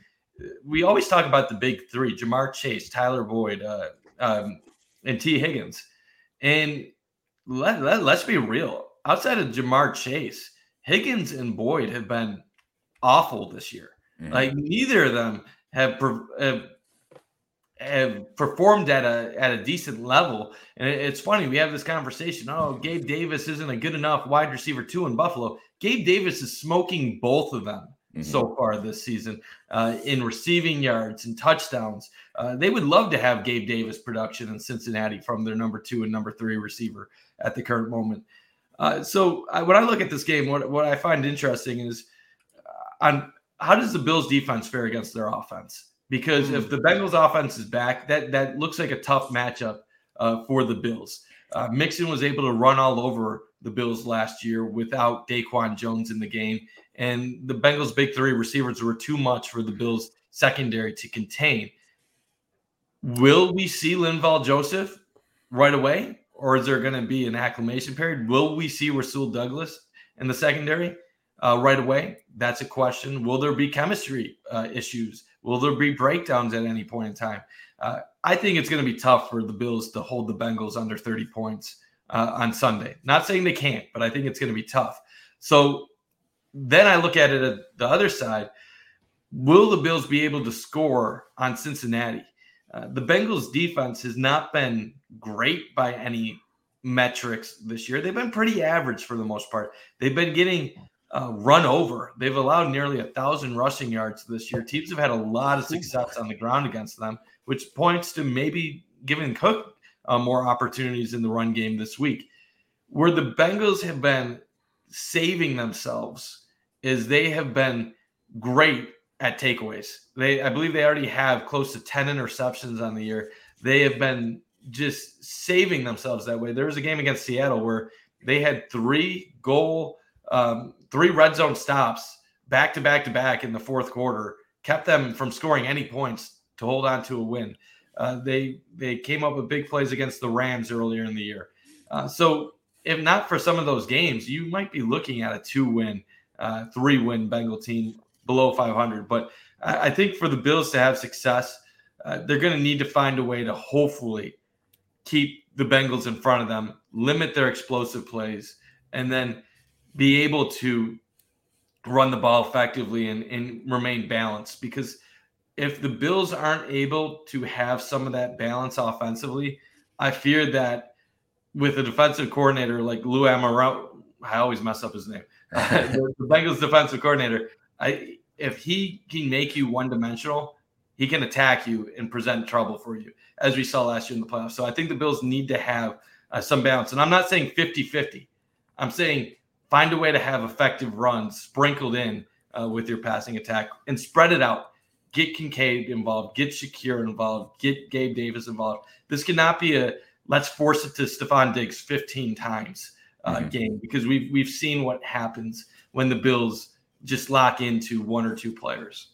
we always talk about the big three: Ja'Marr Chase, Tyler Boyd, uh, um, and Tee Higgins. And let, let, let's be real. Outside of Ja'Marr Chase, Higgins and Boyd have been awful this year. Mm-hmm. Like neither of them have, have have performed at a at a decent level. And it's funny, we have this conversation. Oh, Gabe Davis isn't a good enough wide receiver two in Buffalo. Gabe Davis is smoking both of them mm-hmm. so far this season uh, in receiving yards and touchdowns. Uh, they would love to have Gabe Davis production in Cincinnati from their number two and number three receiver at the current moment. Uh, so I, when I look at this game, what what I find interesting is uh, on how does the Bills defense fare against their offense? because mm. if the Bengals offense is back, that that looks like a tough matchup uh, for the Bills. Uh, Mixon was able to run all over the Bills last year without DaQuan Jones in the game, and the Bengals' big three receivers were too much for the Bills' secondary to contain. Will we see Linval Joseph right away, or is there going to be an acclimation period? Will we see Rasul Douglas in the secondary uh, right away? That's a question. Will there be chemistry uh, issues? Will there be breakdowns at any point in time? Uh, I think it's going to be tough for the Bills to hold the Bengals under 30 points uh, on Sunday. Not saying they can't, but I think it's going to be tough. So then I look at it at the other side. Will the Bills be able to score on Cincinnati? Uh, the Bengals defense has not been great by any metrics this year. They've been pretty average for the most part. They've been getting uh, run over. They've allowed nearly a thousand rushing yards this year. Teams have had a lot of success on the ground against them, which points to maybe giving Cook uh, more opportunities in the run game this week. Where the Bengals have been saving themselves is they have been great at takeaways. They, I believe, they already have close to ten interceptions on the year. They have been just saving themselves that way. There was a game against Seattle where they had three goal um, three red zone stops back to back to back in the fourth quarter kept them from scoring any points to hold on to a win. Uh, they they came up with big plays against the Rams earlier in the year. Uh, so if not for some of those games, you might be looking at a two win, uh, three win Bengal team below 500. But I, I think for the Bills to have success, uh, they're going to need to find a way to hopefully keep the Bengals in front of them, limit their explosive plays, and then be able to run the ball effectively and, and remain balanced. Because if the Bills aren't able to have some of that balance offensively, I fear that with a defensive coordinator like Lou Anarumo, I always mess up his name, *laughs* the Bengals defensive coordinator, I if he can make you one dimensional, he can attack you and present trouble for you, as we saw last year in the playoffs. So I think the Bills need to have uh, some balance. And I'm not saying 50 50. I'm saying find a way to have effective runs sprinkled in uh, with your passing attack and spread it out. Get Kincaid involved, get Shakir involved, get Gabe Davis involved. This cannot be a let's force it to Stefon Diggs 15 times uh, mm-hmm. game because we've we've seen what happens when the Bills just lock into one or two players.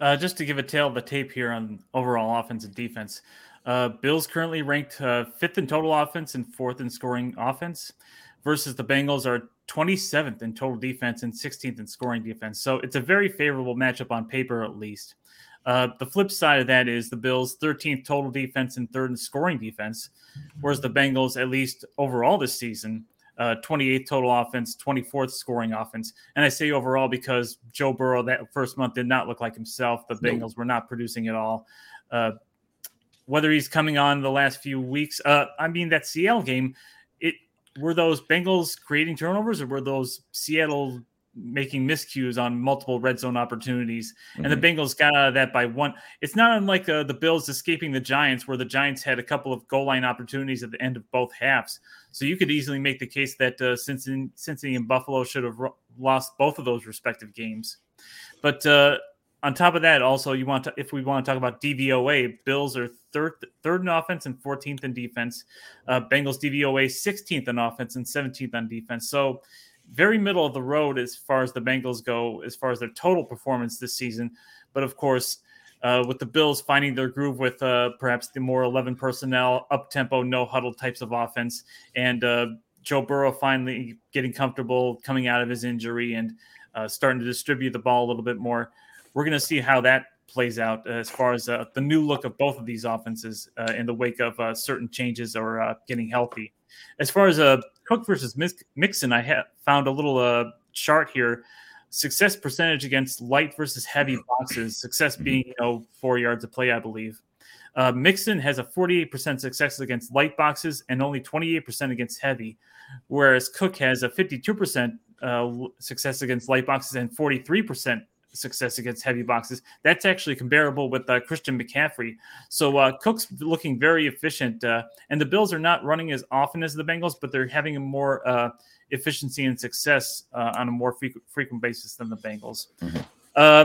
Uh, just to give a tail of the tape here on overall offense and defense, uh, Bills currently ranked uh, fifth in total offense and fourth in scoring offense versus the Bengals are 27th in total defense and 16th in scoring defense. So it's a very favorable matchup on paper, at least. Uh, the flip side of that is the Bills' 13th total defense and third in scoring defense, whereas the Bengals, at least overall this season, uh, 28th total offense, 24th scoring offense. And I say overall because Joe Burrow that first month did not look like himself. The Bengals were not producing at all. Uh, whether he's coming on the last few weeks, uh, I mean, that CL game, it were those Bengals creating turnovers or were those Seattle making miscues on multiple red zone opportunities? Mm-hmm. And the mm-hmm. Bengals got out of that by one. It's not unlike uh, the Bills escaping the Giants, where the Giants had a couple of goal line opportunities at the end of both halves. So you could easily make the case that uh, Cincinnati, Cincinnati and Buffalo should have ro- lost both of those respective games. But uh, on top of that, also you want to if we want to talk about DVOA, Bills are third third in offense and 14th in defense. Uh, Bengals DVOA 16th in offense and 17th on defense. So very middle of the road as far as the Bengals go, as far as their total performance this season. But of course, uh, with the Bills finding their groove with uh, perhaps the more 11 personnel, up tempo, no huddle types of offense, and uh, Joe Burrow finally getting comfortable coming out of his injury and uh, starting to distribute the ball a little bit more. We're going to see how that plays out as far as uh, the new look of both of these offenses uh, in the wake of certain changes or getting healthy. As far as uh, Cook versus Mixon, I ha- found a little uh, chart here. Success percentage against light versus heavy boxes. Success mm-hmm. being you know four yards of play, I believe. Uh, Mixon has a 48% success against light boxes and only 28% against heavy, whereas Cook has a 52% uh, success against light boxes and 43% success against heavy boxes. That's actually comparable with uh, Christian McCaffrey. So uh, Cook's looking very efficient, uh, and the Bills are not running as often as the Bengals, but they're having a more uh, efficiency and success uh, on a more frequent, frequent basis than the Bengals. Mm-hmm. Uh,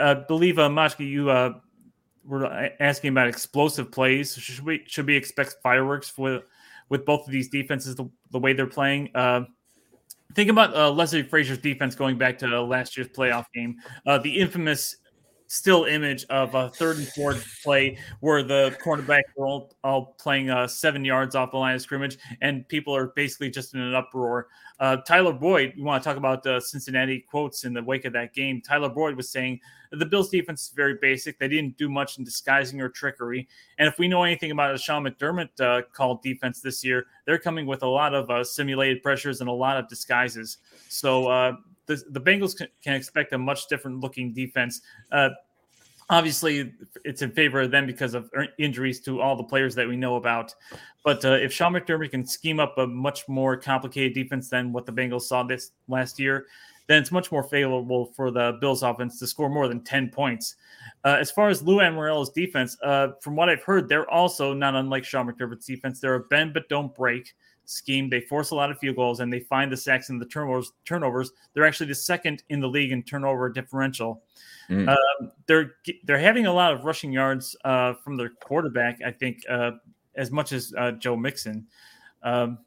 I believe, uh, Majka, you were asking about explosive plays. Should we should we expect fireworks for with both of these defenses the, the way they're playing? Think about uh, Leslie Frazier's defense going back to last year's playoff game. Uh, the infamous still image of a third and fourth play where the cornerback are all, all playing uh, seven yards off the line of scrimmage, and people are basically just in an uproar. Uh, Tyler Boyd, you want to talk about uh, Cincinnati quotes in the wake of that game? Tyler Boyd was saying the Bills' defense is very basic. They didn't do much in disguising or trickery. And if we know anything about a Sean McDermott uh, called defense this year, they're coming with a lot of uh, simulated pressures and a lot of disguises. So uh, the, the Bengals can, can, expect a much different looking defense. Uh, obviously, it's in favor of them because of injuries to all the players that we know about. But uh, if Sean McDermott can scheme up a much more complicated defense than what the Bengals saw this last year, then it's much more favorable for the Bills offense to score more than 10 points. Uh, as far as Lou Anarumo's defense, uh, from what I've heard, they're also not unlike Sean McDermott's defense. They're a bend but don't break scheme. They force a lot of field goals and they find the sacks and the turnovers. Turnovers. They're actually the second in the league in turnover differential. Mm. Uh, they're they're having a lot of rushing yards uh, from their quarterback. I think uh, as much as uh, Joe Mixon. Um,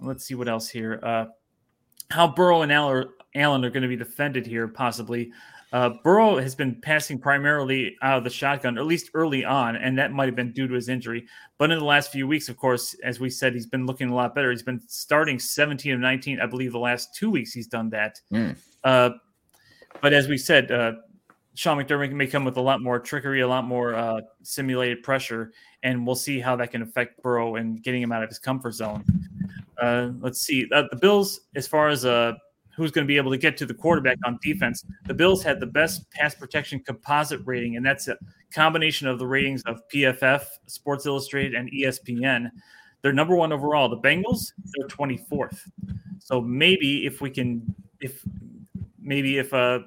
let's see what else here. Uh, how Burrow and Allen are going to be defended here, possibly. Uh, Burrow has been passing primarily out of the shotgun, or at least early on, and that might have been due to his injury. But in the last few weeks, of course, as we said, he's been looking a lot better. He's been starting 17 of 19. I believe the last two weeks he's done that. Mm. Uh, but as we said, uh, Sean McDermott may come with a lot more trickery, a lot more uh, simulated pressure, and we'll see how that can affect Burrow and getting him out of his comfort zone. Uh, let's see. Uh, the Bills, as far as uh, who's going to be able to get to the quarterback on defense. The Bills had the best pass protection composite rating, and that's a combination of the ratings of PFF, Sports Illustrated, and ESPN. They're number one overall. The Bengals, they're 24th. So maybe if we can, if maybe if uh,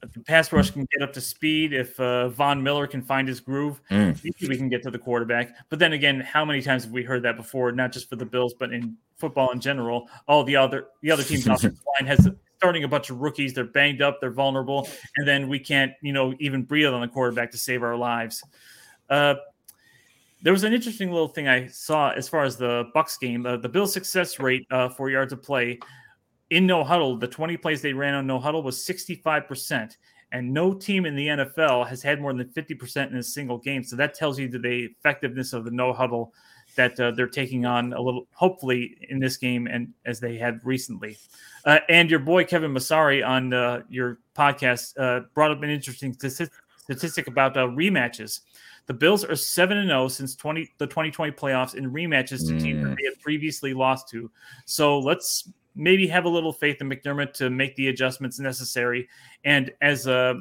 the pass rush can get up to speed, if uh, Von Miller can find his groove, mm. we can get to the quarterback. But then again, how many times have we heard that before? Not just for the Bills, but in football in general. All the other the other team's *laughs* offensive line has starting a bunch of rookies. They're banged up, they're vulnerable, and then we can't, you know, even breathe on the quarterback to save our lives. Uh, there was an interesting little thing I saw as far as the Bucs game. Uh, the Bills' success rate uh, for yards of play in no huddle, the 20 plays they ran on no huddle was 65%. And no team in the NFL has had more than 50% in a single game. So that tells you the effectiveness of the no huddle that uh, they're taking on a little, hopefully, in this game and as they had recently. Uh, and your boy Kevin Masari on uh, your podcast uh, brought up an interesting statistic about uh, rematches. The Bills are seven and zero oh since twenty the twenty twenty playoffs in rematches to mm. teams that mm. they had previously lost to. So let's maybe have a little faith in McDermott to make the adjustments necessary. And as uh,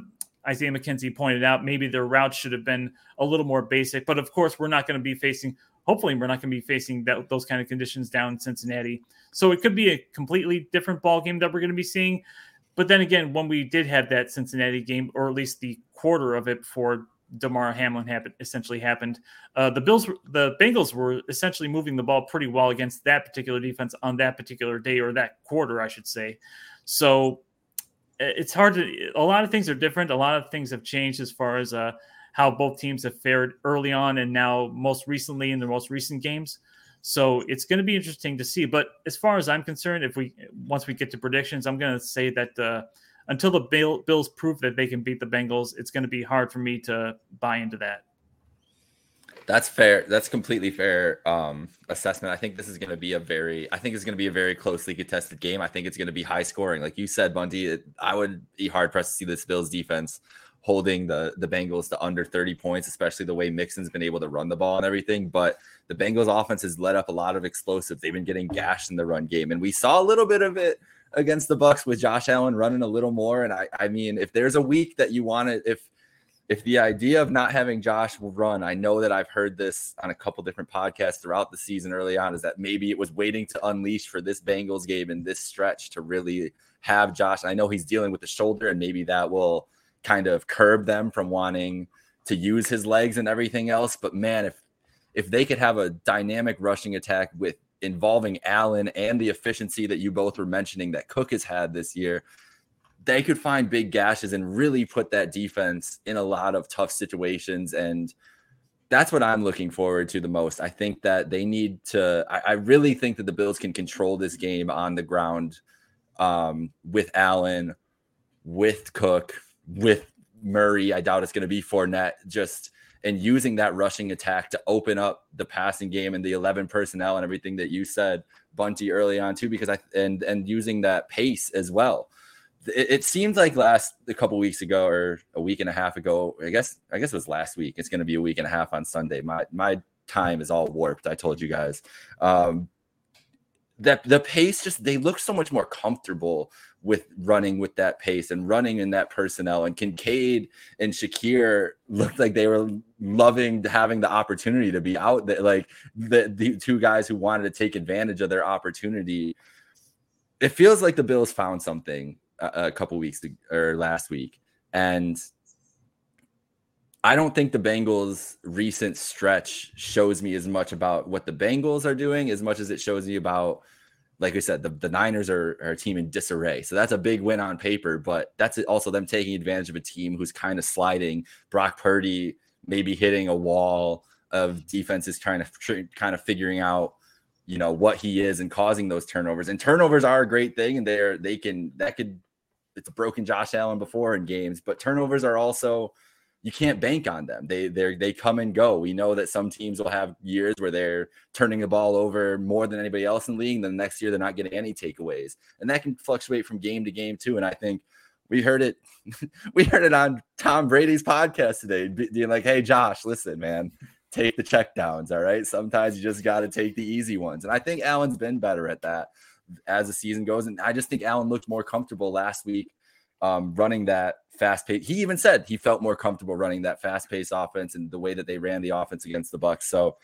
Isaiah McKenzie pointed out, maybe their route should have been a little more basic. But of course, we're not going to be facing. Hopefully, we're not going to be facing that, those kind of conditions down in Cincinnati. So it could be a completely different ball game that we're going to be seeing. But then again, when we did have that Cincinnati game, or at least the quarter of it before Damar Hamlin happened essentially happened. Uh, the Bills, the Bengals were essentially moving the ball pretty well against that particular defense on that particular day or that quarter, I should say. So it's hard to. A lot of things are different. A lot of things have changed as far as uh, how both teams have fared early on and now most recently in the most recent games. So it's going to be interesting to see. But as far as I'm concerned, if we once we get to predictions, I'm going to say that uh, until the Bill, Bills prove that they can beat the Bengals, it's going to be hard for me to buy into that. That's fair. That's completely fair um, assessment. I think this is going to be a very, I think it's going to be a very closely contested game. I think it's going to be high scoring, like you said, Bundy. It, I would be hard pressed to see this Bills defense holding the the Bengals to under 30 points, especially the way Mixon's been able to run the ball and everything. But the Bengals offense has let up a lot of explosives. They've been getting gashed in the run game, and we saw a little bit of it against the Bucs with Josh Allen running a little more. And I, I mean, if there's a week that you want to, if if the idea of not having Josh run, I know that I've heard this on a couple different podcasts throughout the season early on, is that maybe it was waiting to unleash for this Bengals game and this stretch to really have Josh. I know he's dealing with the shoulder, and maybe that will kind of curb them from wanting to use his legs and everything else. But man, if if they could have a dynamic rushing attack with involving Allen and the efficiency that you both were mentioning that Cook has had this year, they could find big gashes and really put that defense in a lot of tough situations. And that's what I'm looking forward to the most. I think that they need to, I, I really think that the Bills can control this game on the ground um, with Allen, with Cook, with Murray. I doubt it's going to be Fournette. Just and using that rushing attack to open up the passing game and the 11 personnel and everything that you said, Bunty, early on too, because I and and using that pace as well it, it seemed like last a couple weeks ago or a week and a half ago. I guess I guess it was last week. It's going to be a week and a half on Sunday. My my time is all warped. I told you guys. Um, that the pace just they look so much more comfortable with running with that pace and running in that personnel. And Kincaid and Shakir looked like they were loving having the opportunity to be out there, like the, the two guys who wanted to take advantage of their opportunity. It feels like the Bills found something a, a couple weeks to, or last week, and I don't think the Bengals' recent stretch shows me as much about what the Bengals are doing as much as it shows me about, like we said, the, the Niners are, are a team in disarray. So that's a big win on paper, but that's also them taking advantage of a team who's kind of sliding. Brock Purdy maybe hitting a wall of defenses trying to kind of figuring out you know what he is and causing those turnovers and turnovers are a great thing and they're they can that could it's broken Josh Allen before in games, but turnovers are also you can't bank on them. They they they come and go. We know that some teams will have years where they're turning the ball over more than anybody else in the league. Then the next year they're not getting any takeaways, and that can fluctuate from game to game too. And I think we heard it, *laughs* we heard it on Tom Brady's podcast today, being like, "Hey Josh, listen, man, take the checkdowns. All right, sometimes you just got to take the easy ones." And I think Allen's been better at that as the season goes. And I just think Allen looked more comfortable last week um, running that fast pace. He even said he felt more comfortable running that fast pace offense and the way that they ran the offense against the Bucs. So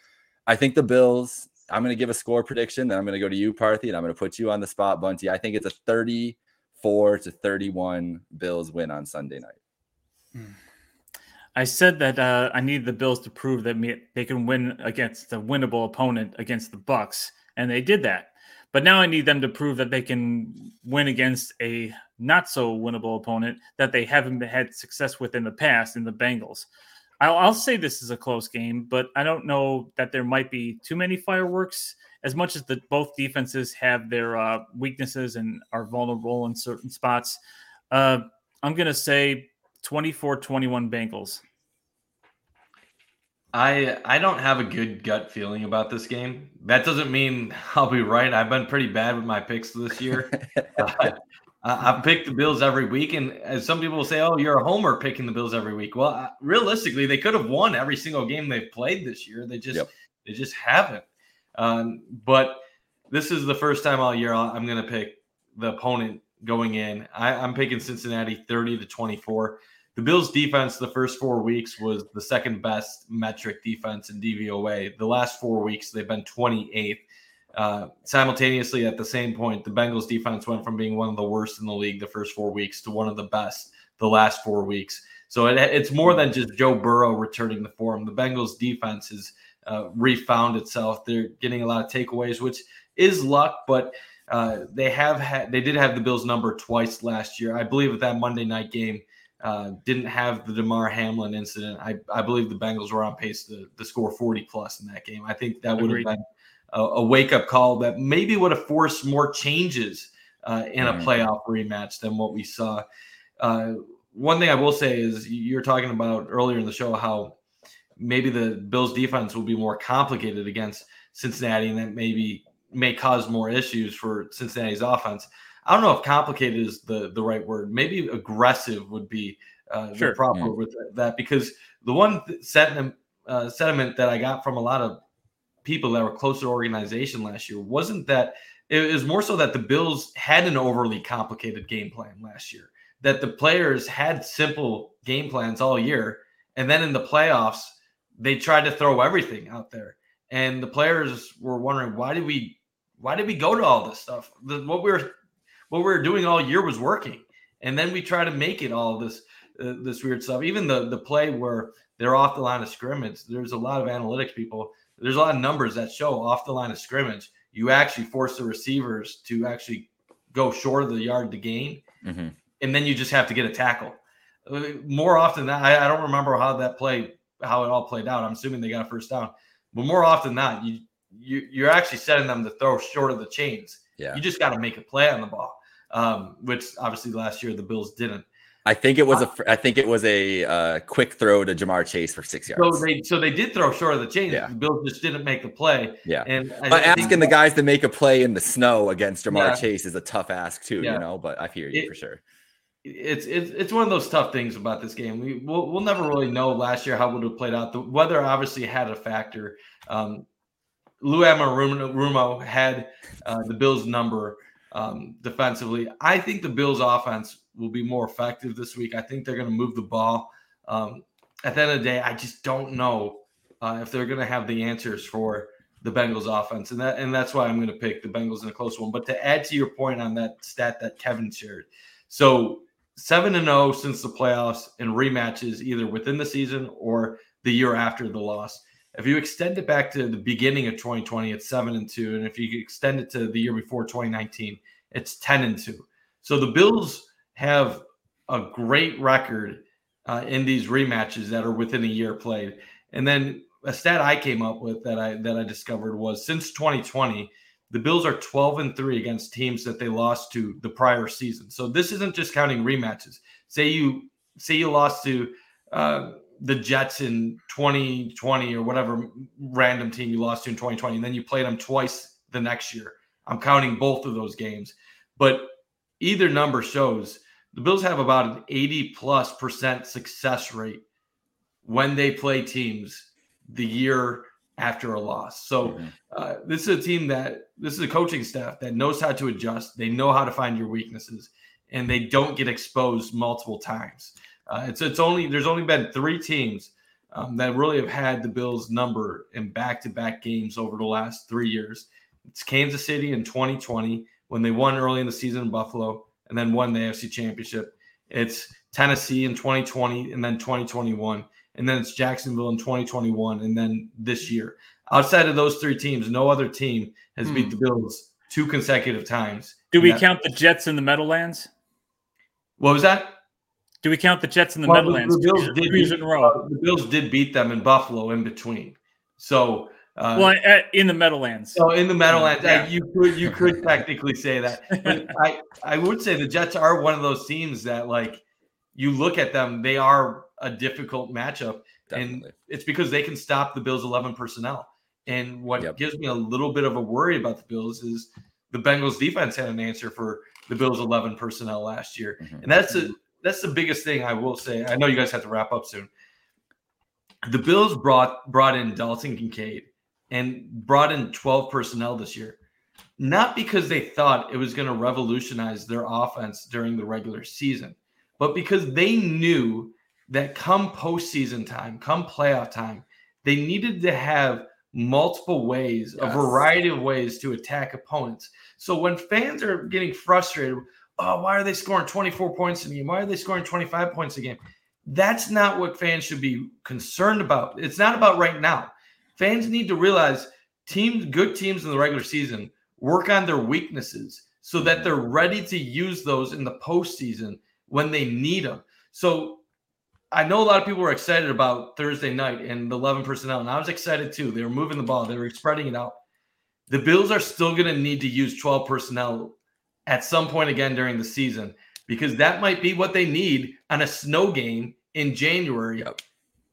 I think the Bills. I'm going to give a score prediction. Then I'm going to go to you, Parthy, and I'm going to put you on the spot, Bunty. I think it's a 34 to 31 Bills win on Sunday night. Hmm. I said that uh, I need the Bills to prove that they can win against a winnable opponent against the Bucs, and they did that. But now I need them to prove that they can win against a not so winnable opponent that they haven't had success with in the past in the Bengals. I'll, I'll, say this is a close game, but I don't know that there might be too many fireworks. As much as the both defenses have their uh, weaknesses and are vulnerable in certain spots, uh, I'm going to say 24 21 Bengals. I I don't have a good gut feeling about this game. That doesn't mean *laughs* I'll be right. I've been pretty bad with my picks this year. *laughs* uh, I, pick the Bills every week, and as some people will say, "Oh, you're a homer picking the Bills every week." Well, realistically, they could have won every single game they've played this year. They just yep. they just haven't. Um, but this is the first time all year I'm going to pick the opponent going in. I, I'm picking Cincinnati 30 to 24 the Bills' defense the first four weeks was the second best metric defense in DVOA. The last four weeks, they've been 28th. Uh, simultaneously, at the same point, the Bengals' defense went from being one of the worst in the league the first four weeks to one of the best the last four weeks. So it, it's more than just Joe Burrow returning the form. The Bengals' defense has uh, refound itself. They're getting a lot of takeaways, which is luck, but uh, they have had they did have the Bills number twice last year. I believe at that Monday night game uh, didn't have the Damar Hamlin incident. I, I believe the Bengals were on pace to, to score 40 plus in that game. I think that would have been a, a wake up call that maybe would have forced more changes uh, in a mm. playoff rematch than what we saw. Uh, one thing I will say is you're talking about earlier in the show how maybe the Bills defense will be more complicated against Cincinnati and that maybe may cause more issues for Cincinnati's offense. I don't know if complicated is the, the right word. Maybe aggressive would be uh, sure. the proper mm. with that because the one sentiment, uh, sentiment that I got from a lot of people that were close to organization last year wasn't that it was more so that the Bills had an overly complicated game plan last year. That the players had simple game plans all year, and then in the playoffs they tried to throw everything out there, and the players were wondering why did we why did we go to all this stuff? The, what we were what we were doing all year was working, and then we try to make it all this uh, this weird stuff. Even the the play where they're off the line of scrimmage, there's a lot of analytics people. There's a lot of numbers that show off the line of scrimmage you actually force the receivers to actually go short of the yard to gain, mm-hmm. and then you just have to get a tackle. Uh, more often than that, I, I, don't remember how that play, how it all played out. I'm assuming they got a first down, but more often than not, you, you you're actually setting them to throw short of the chains. Yeah. You just got to make a play on the ball, um, which obviously last year the Bills didn't. I think it was a. I think it was a uh, quick throw to Ja'Marr Chase for six yards. So they so they did throw short of the chain. Yeah. The Bills just didn't make the play. Yeah. And I, but asking the guys to make a play in the snow against Ja'Marr yeah. Chase is a tough ask too. Yeah. You know, but I hear you it, for sure. It's it's it's one of those tough things about this game. We we'll, we'll never really know last year how it would have played out. The weather obviously had a factor. Um, Lou Anarumo had uh, the Bills' number um, defensively. I think the Bills' offense will be more effective this week. I think they're going to move the ball. Um, at the end of the day, I just don't know uh, if they're going to have the answers for the Bengals offense, and that and that's why I'm going to pick the Bengals in a close one. But to add to your point on that stat that Kevin shared, so seven and zero since the playoffs and rematches either within the season or the year after the loss. If you extend it back to the beginning of 2020, it's seven and two, and if you extend it to the year before 2019, it's 10 and two. So the Bills have a great record uh, in these rematches that are within a year played. And then a stat I came up with that I that I discovered was since 2020, the Bills are 12 and 3 against teams that they lost to the prior season. So this isn't just counting rematches. Say you say you lost to uh, the Jets in 2020 or whatever random team you lost to in 2020, and then you played them twice the next year. I'm counting both of those games. But either number shows the Bills have about an 80 plus percent success rate when they play teams the year after a loss. So mm-hmm. uh, this is a team that this is a coaching staff that knows how to adjust. They know how to find your weaknesses, and they don't get exposed multiple times. Uh, it's it's only there's only been three teams um, that really have had the Bills number in back to back games over the last three years. It's Kansas City in 2020 when they won early in the season in Buffalo and then won the AFC Championship. It's Tennessee in 2020 and then 2021. And then it's Jacksonville in 2021 and then this year. Outside of those three teams, no other team has hmm. beat the Bills two consecutive times. Do we count the Jets in the Meadowlands? What was that? Do we count the Jets in the well, Meadowlands? The, the, Bills did beat, the Bills did beat them in Buffalo in between. So uh, well, in the Meadowlands. So in the Meadowlands, yeah. you could you could technically say that. But I I would say the Jets are one of those teams that like you look at them, they are a difficult matchup, Definitely. and it's because they can stop the Bills' eleven personnel. And what yep. gives me a little bit of a worry about the Bills is the Bengals defense had an answer for the Bills' eleven personnel last year, mm-hmm. and that's a that's the biggest thing I will say. I know you guys have to wrap up soon. The Bills brought brought in Dalton Kincaid and brought in 12 personnel this year, not because they thought it was going to revolutionize their offense during the regular season, but because they knew that come postseason time, come playoff time, they needed to have multiple ways, yes. a variety of ways to attack opponents. So when fans are getting frustrated, oh, why are they scoring 24 points a game? Why are they scoring 25 points a game? That's not what fans should be concerned about. It's not about right now fans need to realize teams, good teams in the regular season work on their weaknesses so that they're ready to use those in the postseason when they need them. So I know a lot of people were excited about Thursday night and the 11 personnel, and I was excited too. They were moving the ball, they were spreading it out. The Bills are still going to need to use 12 personnel at some point again during the season because that might be what they need on a snow game in January yep.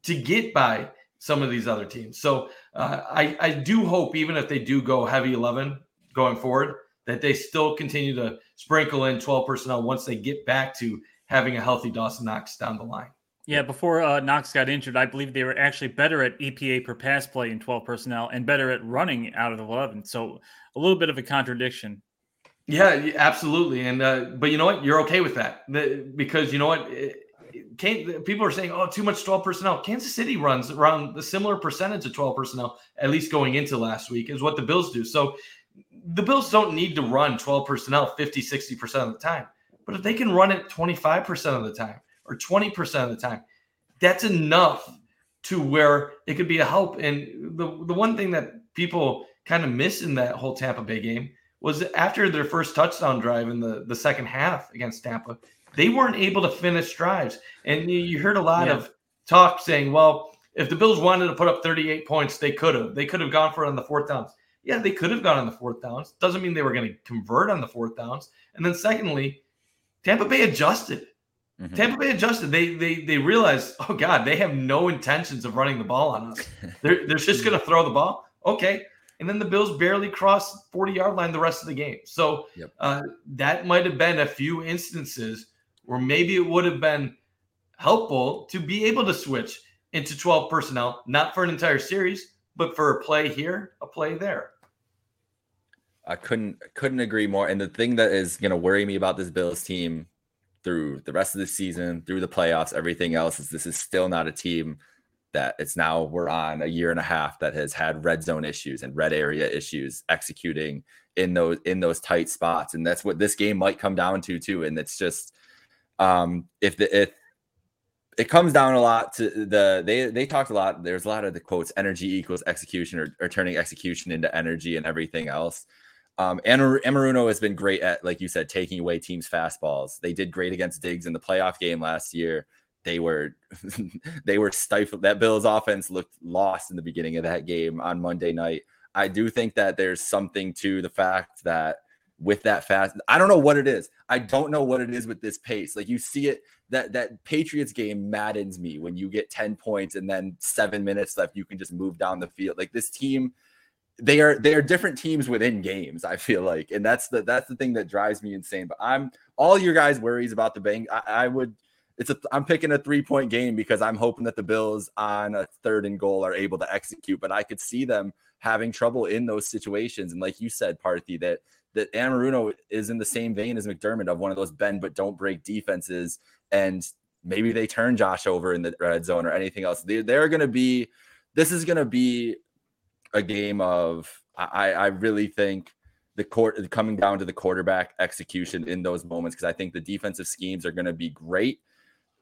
to get by some of these other teams. So uh, I, I do hope, even if they do go heavy 11 going forward, that they still continue to sprinkle in 12 personnel once they get back to having a healthy Dawson Knox down the line. Yeah, before uh, Knox got injured, I believe they were actually better at EPA per pass play in 12 personnel and better at running out of the 11. So a little bit of a contradiction. Yeah, absolutely. And uh, but you know what? You're okay with that the, because you know what? People are saying, "Oh, too much 12 personnel." Kansas City runs around the similar percentage of 12 personnel, at least going into last week, is what the Bills do. So the Bills don't need to run 12 personnel 50, 60% of the time. But if they can run it 25% of the time or 20% of the time, that's enough to where it could be a help. And the, the one thing that people kind of miss in that whole Tampa Bay game was after their first touchdown drive in the, the second half against Tampa, they weren't able to finish drives. And you, you heard a lot yeah. of talk saying, well, if the Bills wanted to put up 38 points, they could have. They could have gone for it on the fourth downs. Yeah, they could have gone on the fourth downs. Doesn't mean they were going to convert on the fourth downs. And then secondly, Tampa Bay adjusted. Mm-hmm. Tampa Bay adjusted. They they they realized, oh God, they have no intentions of running the ball on us. *laughs* They're they're just going to throw the ball. Okay. And then the Bills barely crossed 40 yard line the rest of the game. So yep. uh, that might have been a few instances where maybe it would have been helpful to be able to switch into 12 personnel, not for an entire series, but for a play here, a play there. I couldn't couldn't agree more. And the thing that is going to worry me about this Bills team through the rest of the season, through the playoffs, everything else is this is still not a team that it's now we're on a year and a half that has had red zone issues and red area issues executing in those in those tight spots. And that's what this game might come down to too. And it's just um if the if it comes down a lot to the they they talked a lot. There's a lot of the quotes: energy equals execution, or, or turning execution into energy and everything else. Um, Anarumo has been great at, like you said, taking away teams' fastballs. They did great against Diggs in the playoff game last year. They were *laughs* they were stifled. That Bills offense looked lost in the beginning of that game on Monday night. I do think that there's something to the fact that with that fast. I don't know what it is. I don't know what it is with this pace. Like you see it that that Patriots game maddens me when you get 10 points and then 7 minutes left you can just move down the field. Like this team they are they are different teams within games, I feel like. And that's the that's the thing that drives me insane. But I'm all your guys worries about the bang I, I would it's a I'm picking a three point game because I'm hoping that the Bills on a third and goal are able to execute, but I could see them having trouble in those situations. And like you said, Parthy, that that Anarumo is in the same vein as McDermott of one of those bend but don't break defenses. And maybe they turn Josh over in the red zone or anything else. They, they're going to be, this is going to be a game of, I, I really think the court coming down to the quarterback execution in those moments because I think the defensive schemes are going to be great.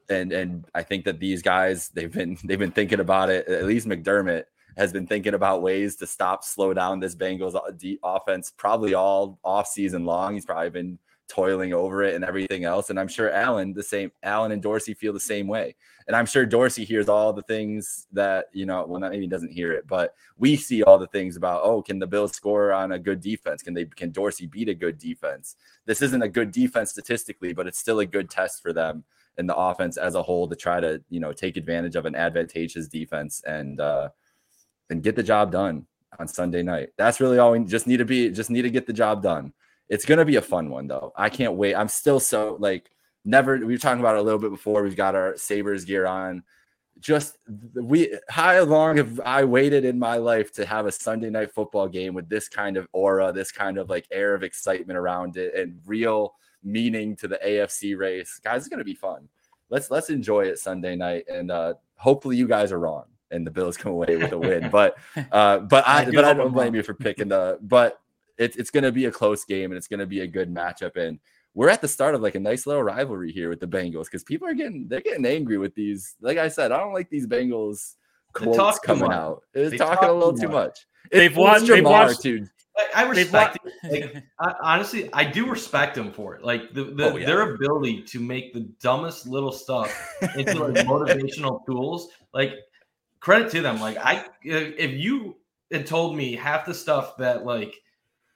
And and I think that these guys they've been *laughs* they've been thinking about it. At least McDermott has been thinking about ways to stop, slow down this Bengals uh, offense probably all off season long. He's probably been toiling over it and everything else. And I'm sure Allen, the same, Allen and Dorsey feel the same way. And I'm sure Dorsey hears all the things that, you know, well, not maybe he doesn't hear it, but we see all the things about, oh, can the Bills score on a good defense? Can they, can Dorsey beat a good defense? This isn't a good defense statistically, but it's still a good test for them and the offense as a whole to try to, you know, take advantage of an advantageous defense and, uh, and get the job done on Sunday night. That's really all we just need to be, just need to get the job done. It's to be a fun one though. I can't wait. I'm still so like never, we were talking about it a little bit before. We've got our Sabres gear on. Just we, how long have I waited in my life to have a Sunday night football game with this kind of aura, this kind of like air of excitement around it and real meaning to the AFC race? Guys, it's going to be fun. Let's, let's enjoy it Sunday night. And uh, hopefully you guys are wrong and the Bills *laughs* come away with a win. But *laughs* uh, but I, I but I don't blame you for picking the. But it's it's going to be a close game and it's going to be a good matchup. And we're at the start of like a nice little rivalry here with the Bengals because people are getting they're getting angry with these. Like I said, I don't like these Bengals quotes coming out. It's talking talk a little too much. They've watched. They've watched. Too. I, I respect. Like, *laughs* I, honestly, I do respect them for it. Like the, the Oh, yeah. their ability to make the dumbest little stuff into like *laughs* motivational tools. Like credit to them. Like I, if if you had told me half the stuff that like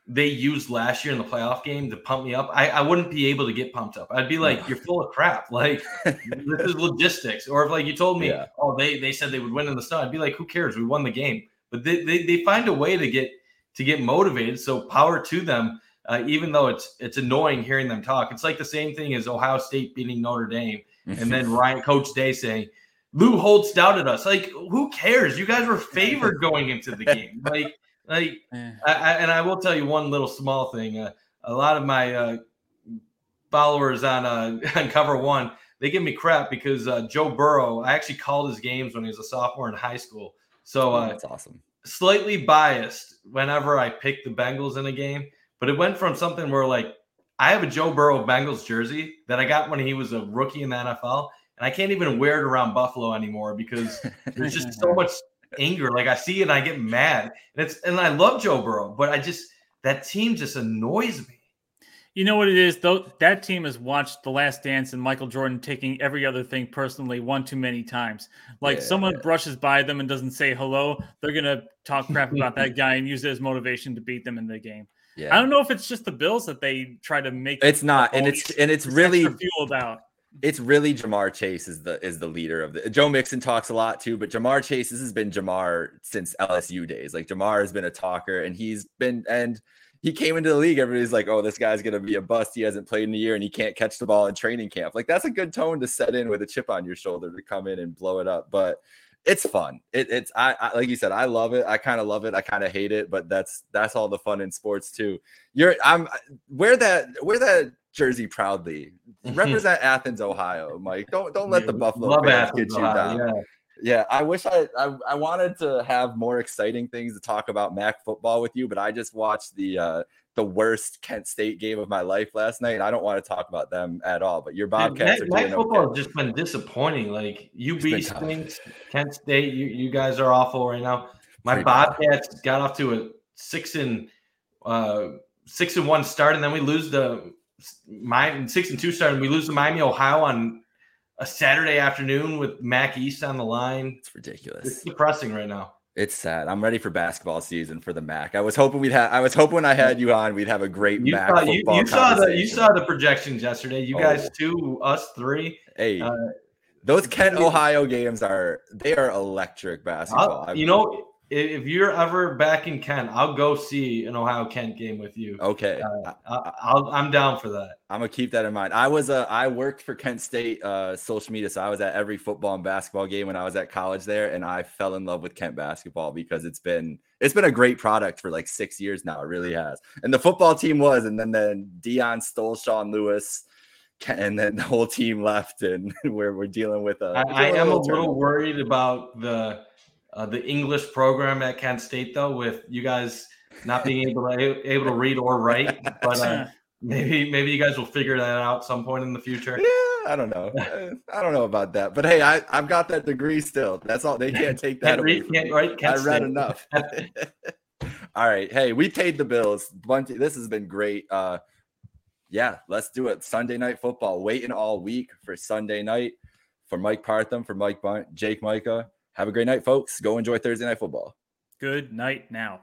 they used last year in the playoff game to pump me up, I, I wouldn't be able to get pumped up. I'd be like, "You're full of crap." Like this is *laughs* logistics. Or if like you told me, Yeah. "Oh, they they said they would win in the snow," I'd be like, "Who cares? We won the game." But they they, they find a way to get to get motivated. So power to them. Uh, even though it's it's annoying hearing them talk, it's like the same thing as Ohio State beating Notre Dame, and then *laughs* Ryan Coach Day saying, "Lou Holtz doubted us." Like, who cares? You guys were favored *laughs* going into the game. Like, like. I, I, and I will tell you one little small thing. Uh, a lot of my uh, followers on uh, *laughs* on Cover One they give me crap because uh, Joe Burrow. I actually called his games when he was a sophomore in high school, so uh, that's awesome. Slightly biased whenever I pick the Bengals in a game. But it went from something where like I have a Joe Burrow Bengals jersey that I got when he was a rookie in the NFL, and I can't even wear it around Buffalo anymore because there's just so *laughs* much anger. Like I see it and I get mad. And it's and I love Joe Burrow, but I just that team just annoys me. You know what it is though? That team has watched The Last Dance and Michael Jordan taking every other thing personally one too many times. Like Yeah, someone brushes by them and doesn't say hello, they're gonna talk crap *laughs* about that guy and use it as motivation to beat them in the game. Yeah. I don't know if it's just the Bills that they try to make. It's not, and it's and it's really extra fueled out. it's really Ja'Marr Chase is the is the leader of the Joe Mixon talks a lot too, but Ja'Marr Chase this has been Ja'Marr since LSU days. Like Ja'Marr has been a talker and he's been and he came into the league. Everybody's like, oh, this guy's gonna be a bust. He hasn't played in a year and he can't catch the ball in training camp. Like that's a good tone to set in with a chip on your shoulder to come in and blow it up. But it's fun. It, it's I, I like you said, I love it. I kind of love it. I kind of hate it, but that's that's all the fun in sports too. You're I'm wear that wear that jersey proudly. *laughs* Represent Athens, Ohio, Mike. Don't don't let the Buffalo Love fans Athens, get you down. yeah. Yeah, I wish I, I I wanted to have more exciting things to talk about MAC football with you, but I just watched the uh the worst Kent State game of my life last night, I don't want to talk about them at all. But your Bobcats Mac, are Mac football okay. has just been disappointing. Like UB stinks, Kent State, you, you guys are awful right now. My Pretty bad. Bobcats got off to a six and uh, six and one start, and then we lose the my six and two start, and we lose to Miami, Ohio on a Saturday afternoon with MAC East on the line. It's ridiculous. It's depressing right now. It's sad. I'm ready for basketball season for the MAC. I was hoping we'd have. I was hoping when I had you on, we'd have a great You MAC saw, you, football you saw the you saw the projections yesterday. You guys Oh. two, us three. Hey, uh, those Kent Ohio games are they are electric basketball. I'll- you know, if you're ever back in Kent, I'll go see an Ohio Kent game with you. okay. Uh, I, I'll, I'm down for that. I'm gonna keep that in mind. I was uh, I worked for Kent State uh, social media, so I was at every football and basketball game when I was at college there, and I fell in love with Kent basketball because it's been it's been a great product for like six years now. It really has. And the football team was, and then then Deion stole Sean Lewis, and then the whole team left, and *laughs* we're we're dealing with a. I, I am a little worried about the uh, the English program at Kent State, though, with you guys not being able to able to read or write. *laughs* But uh, maybe maybe you guys will figure that out some point in the future. Yeah, I don't know. I don't know about that, but hey, I I've got that degree still. That's all. They can't take that Can't away. read, from can't write, can't I read state. enough. *laughs* *laughs* All right. Hey, we paid the bills. Bunch this has been great. Uh yeah, let's do it. Sunday night football. Waiting all week for Sunday night. For Mike Parthum, for Mike Bundt, Jake Majka. Have a great night, folks. Go enjoy Thursday night football. Good night now.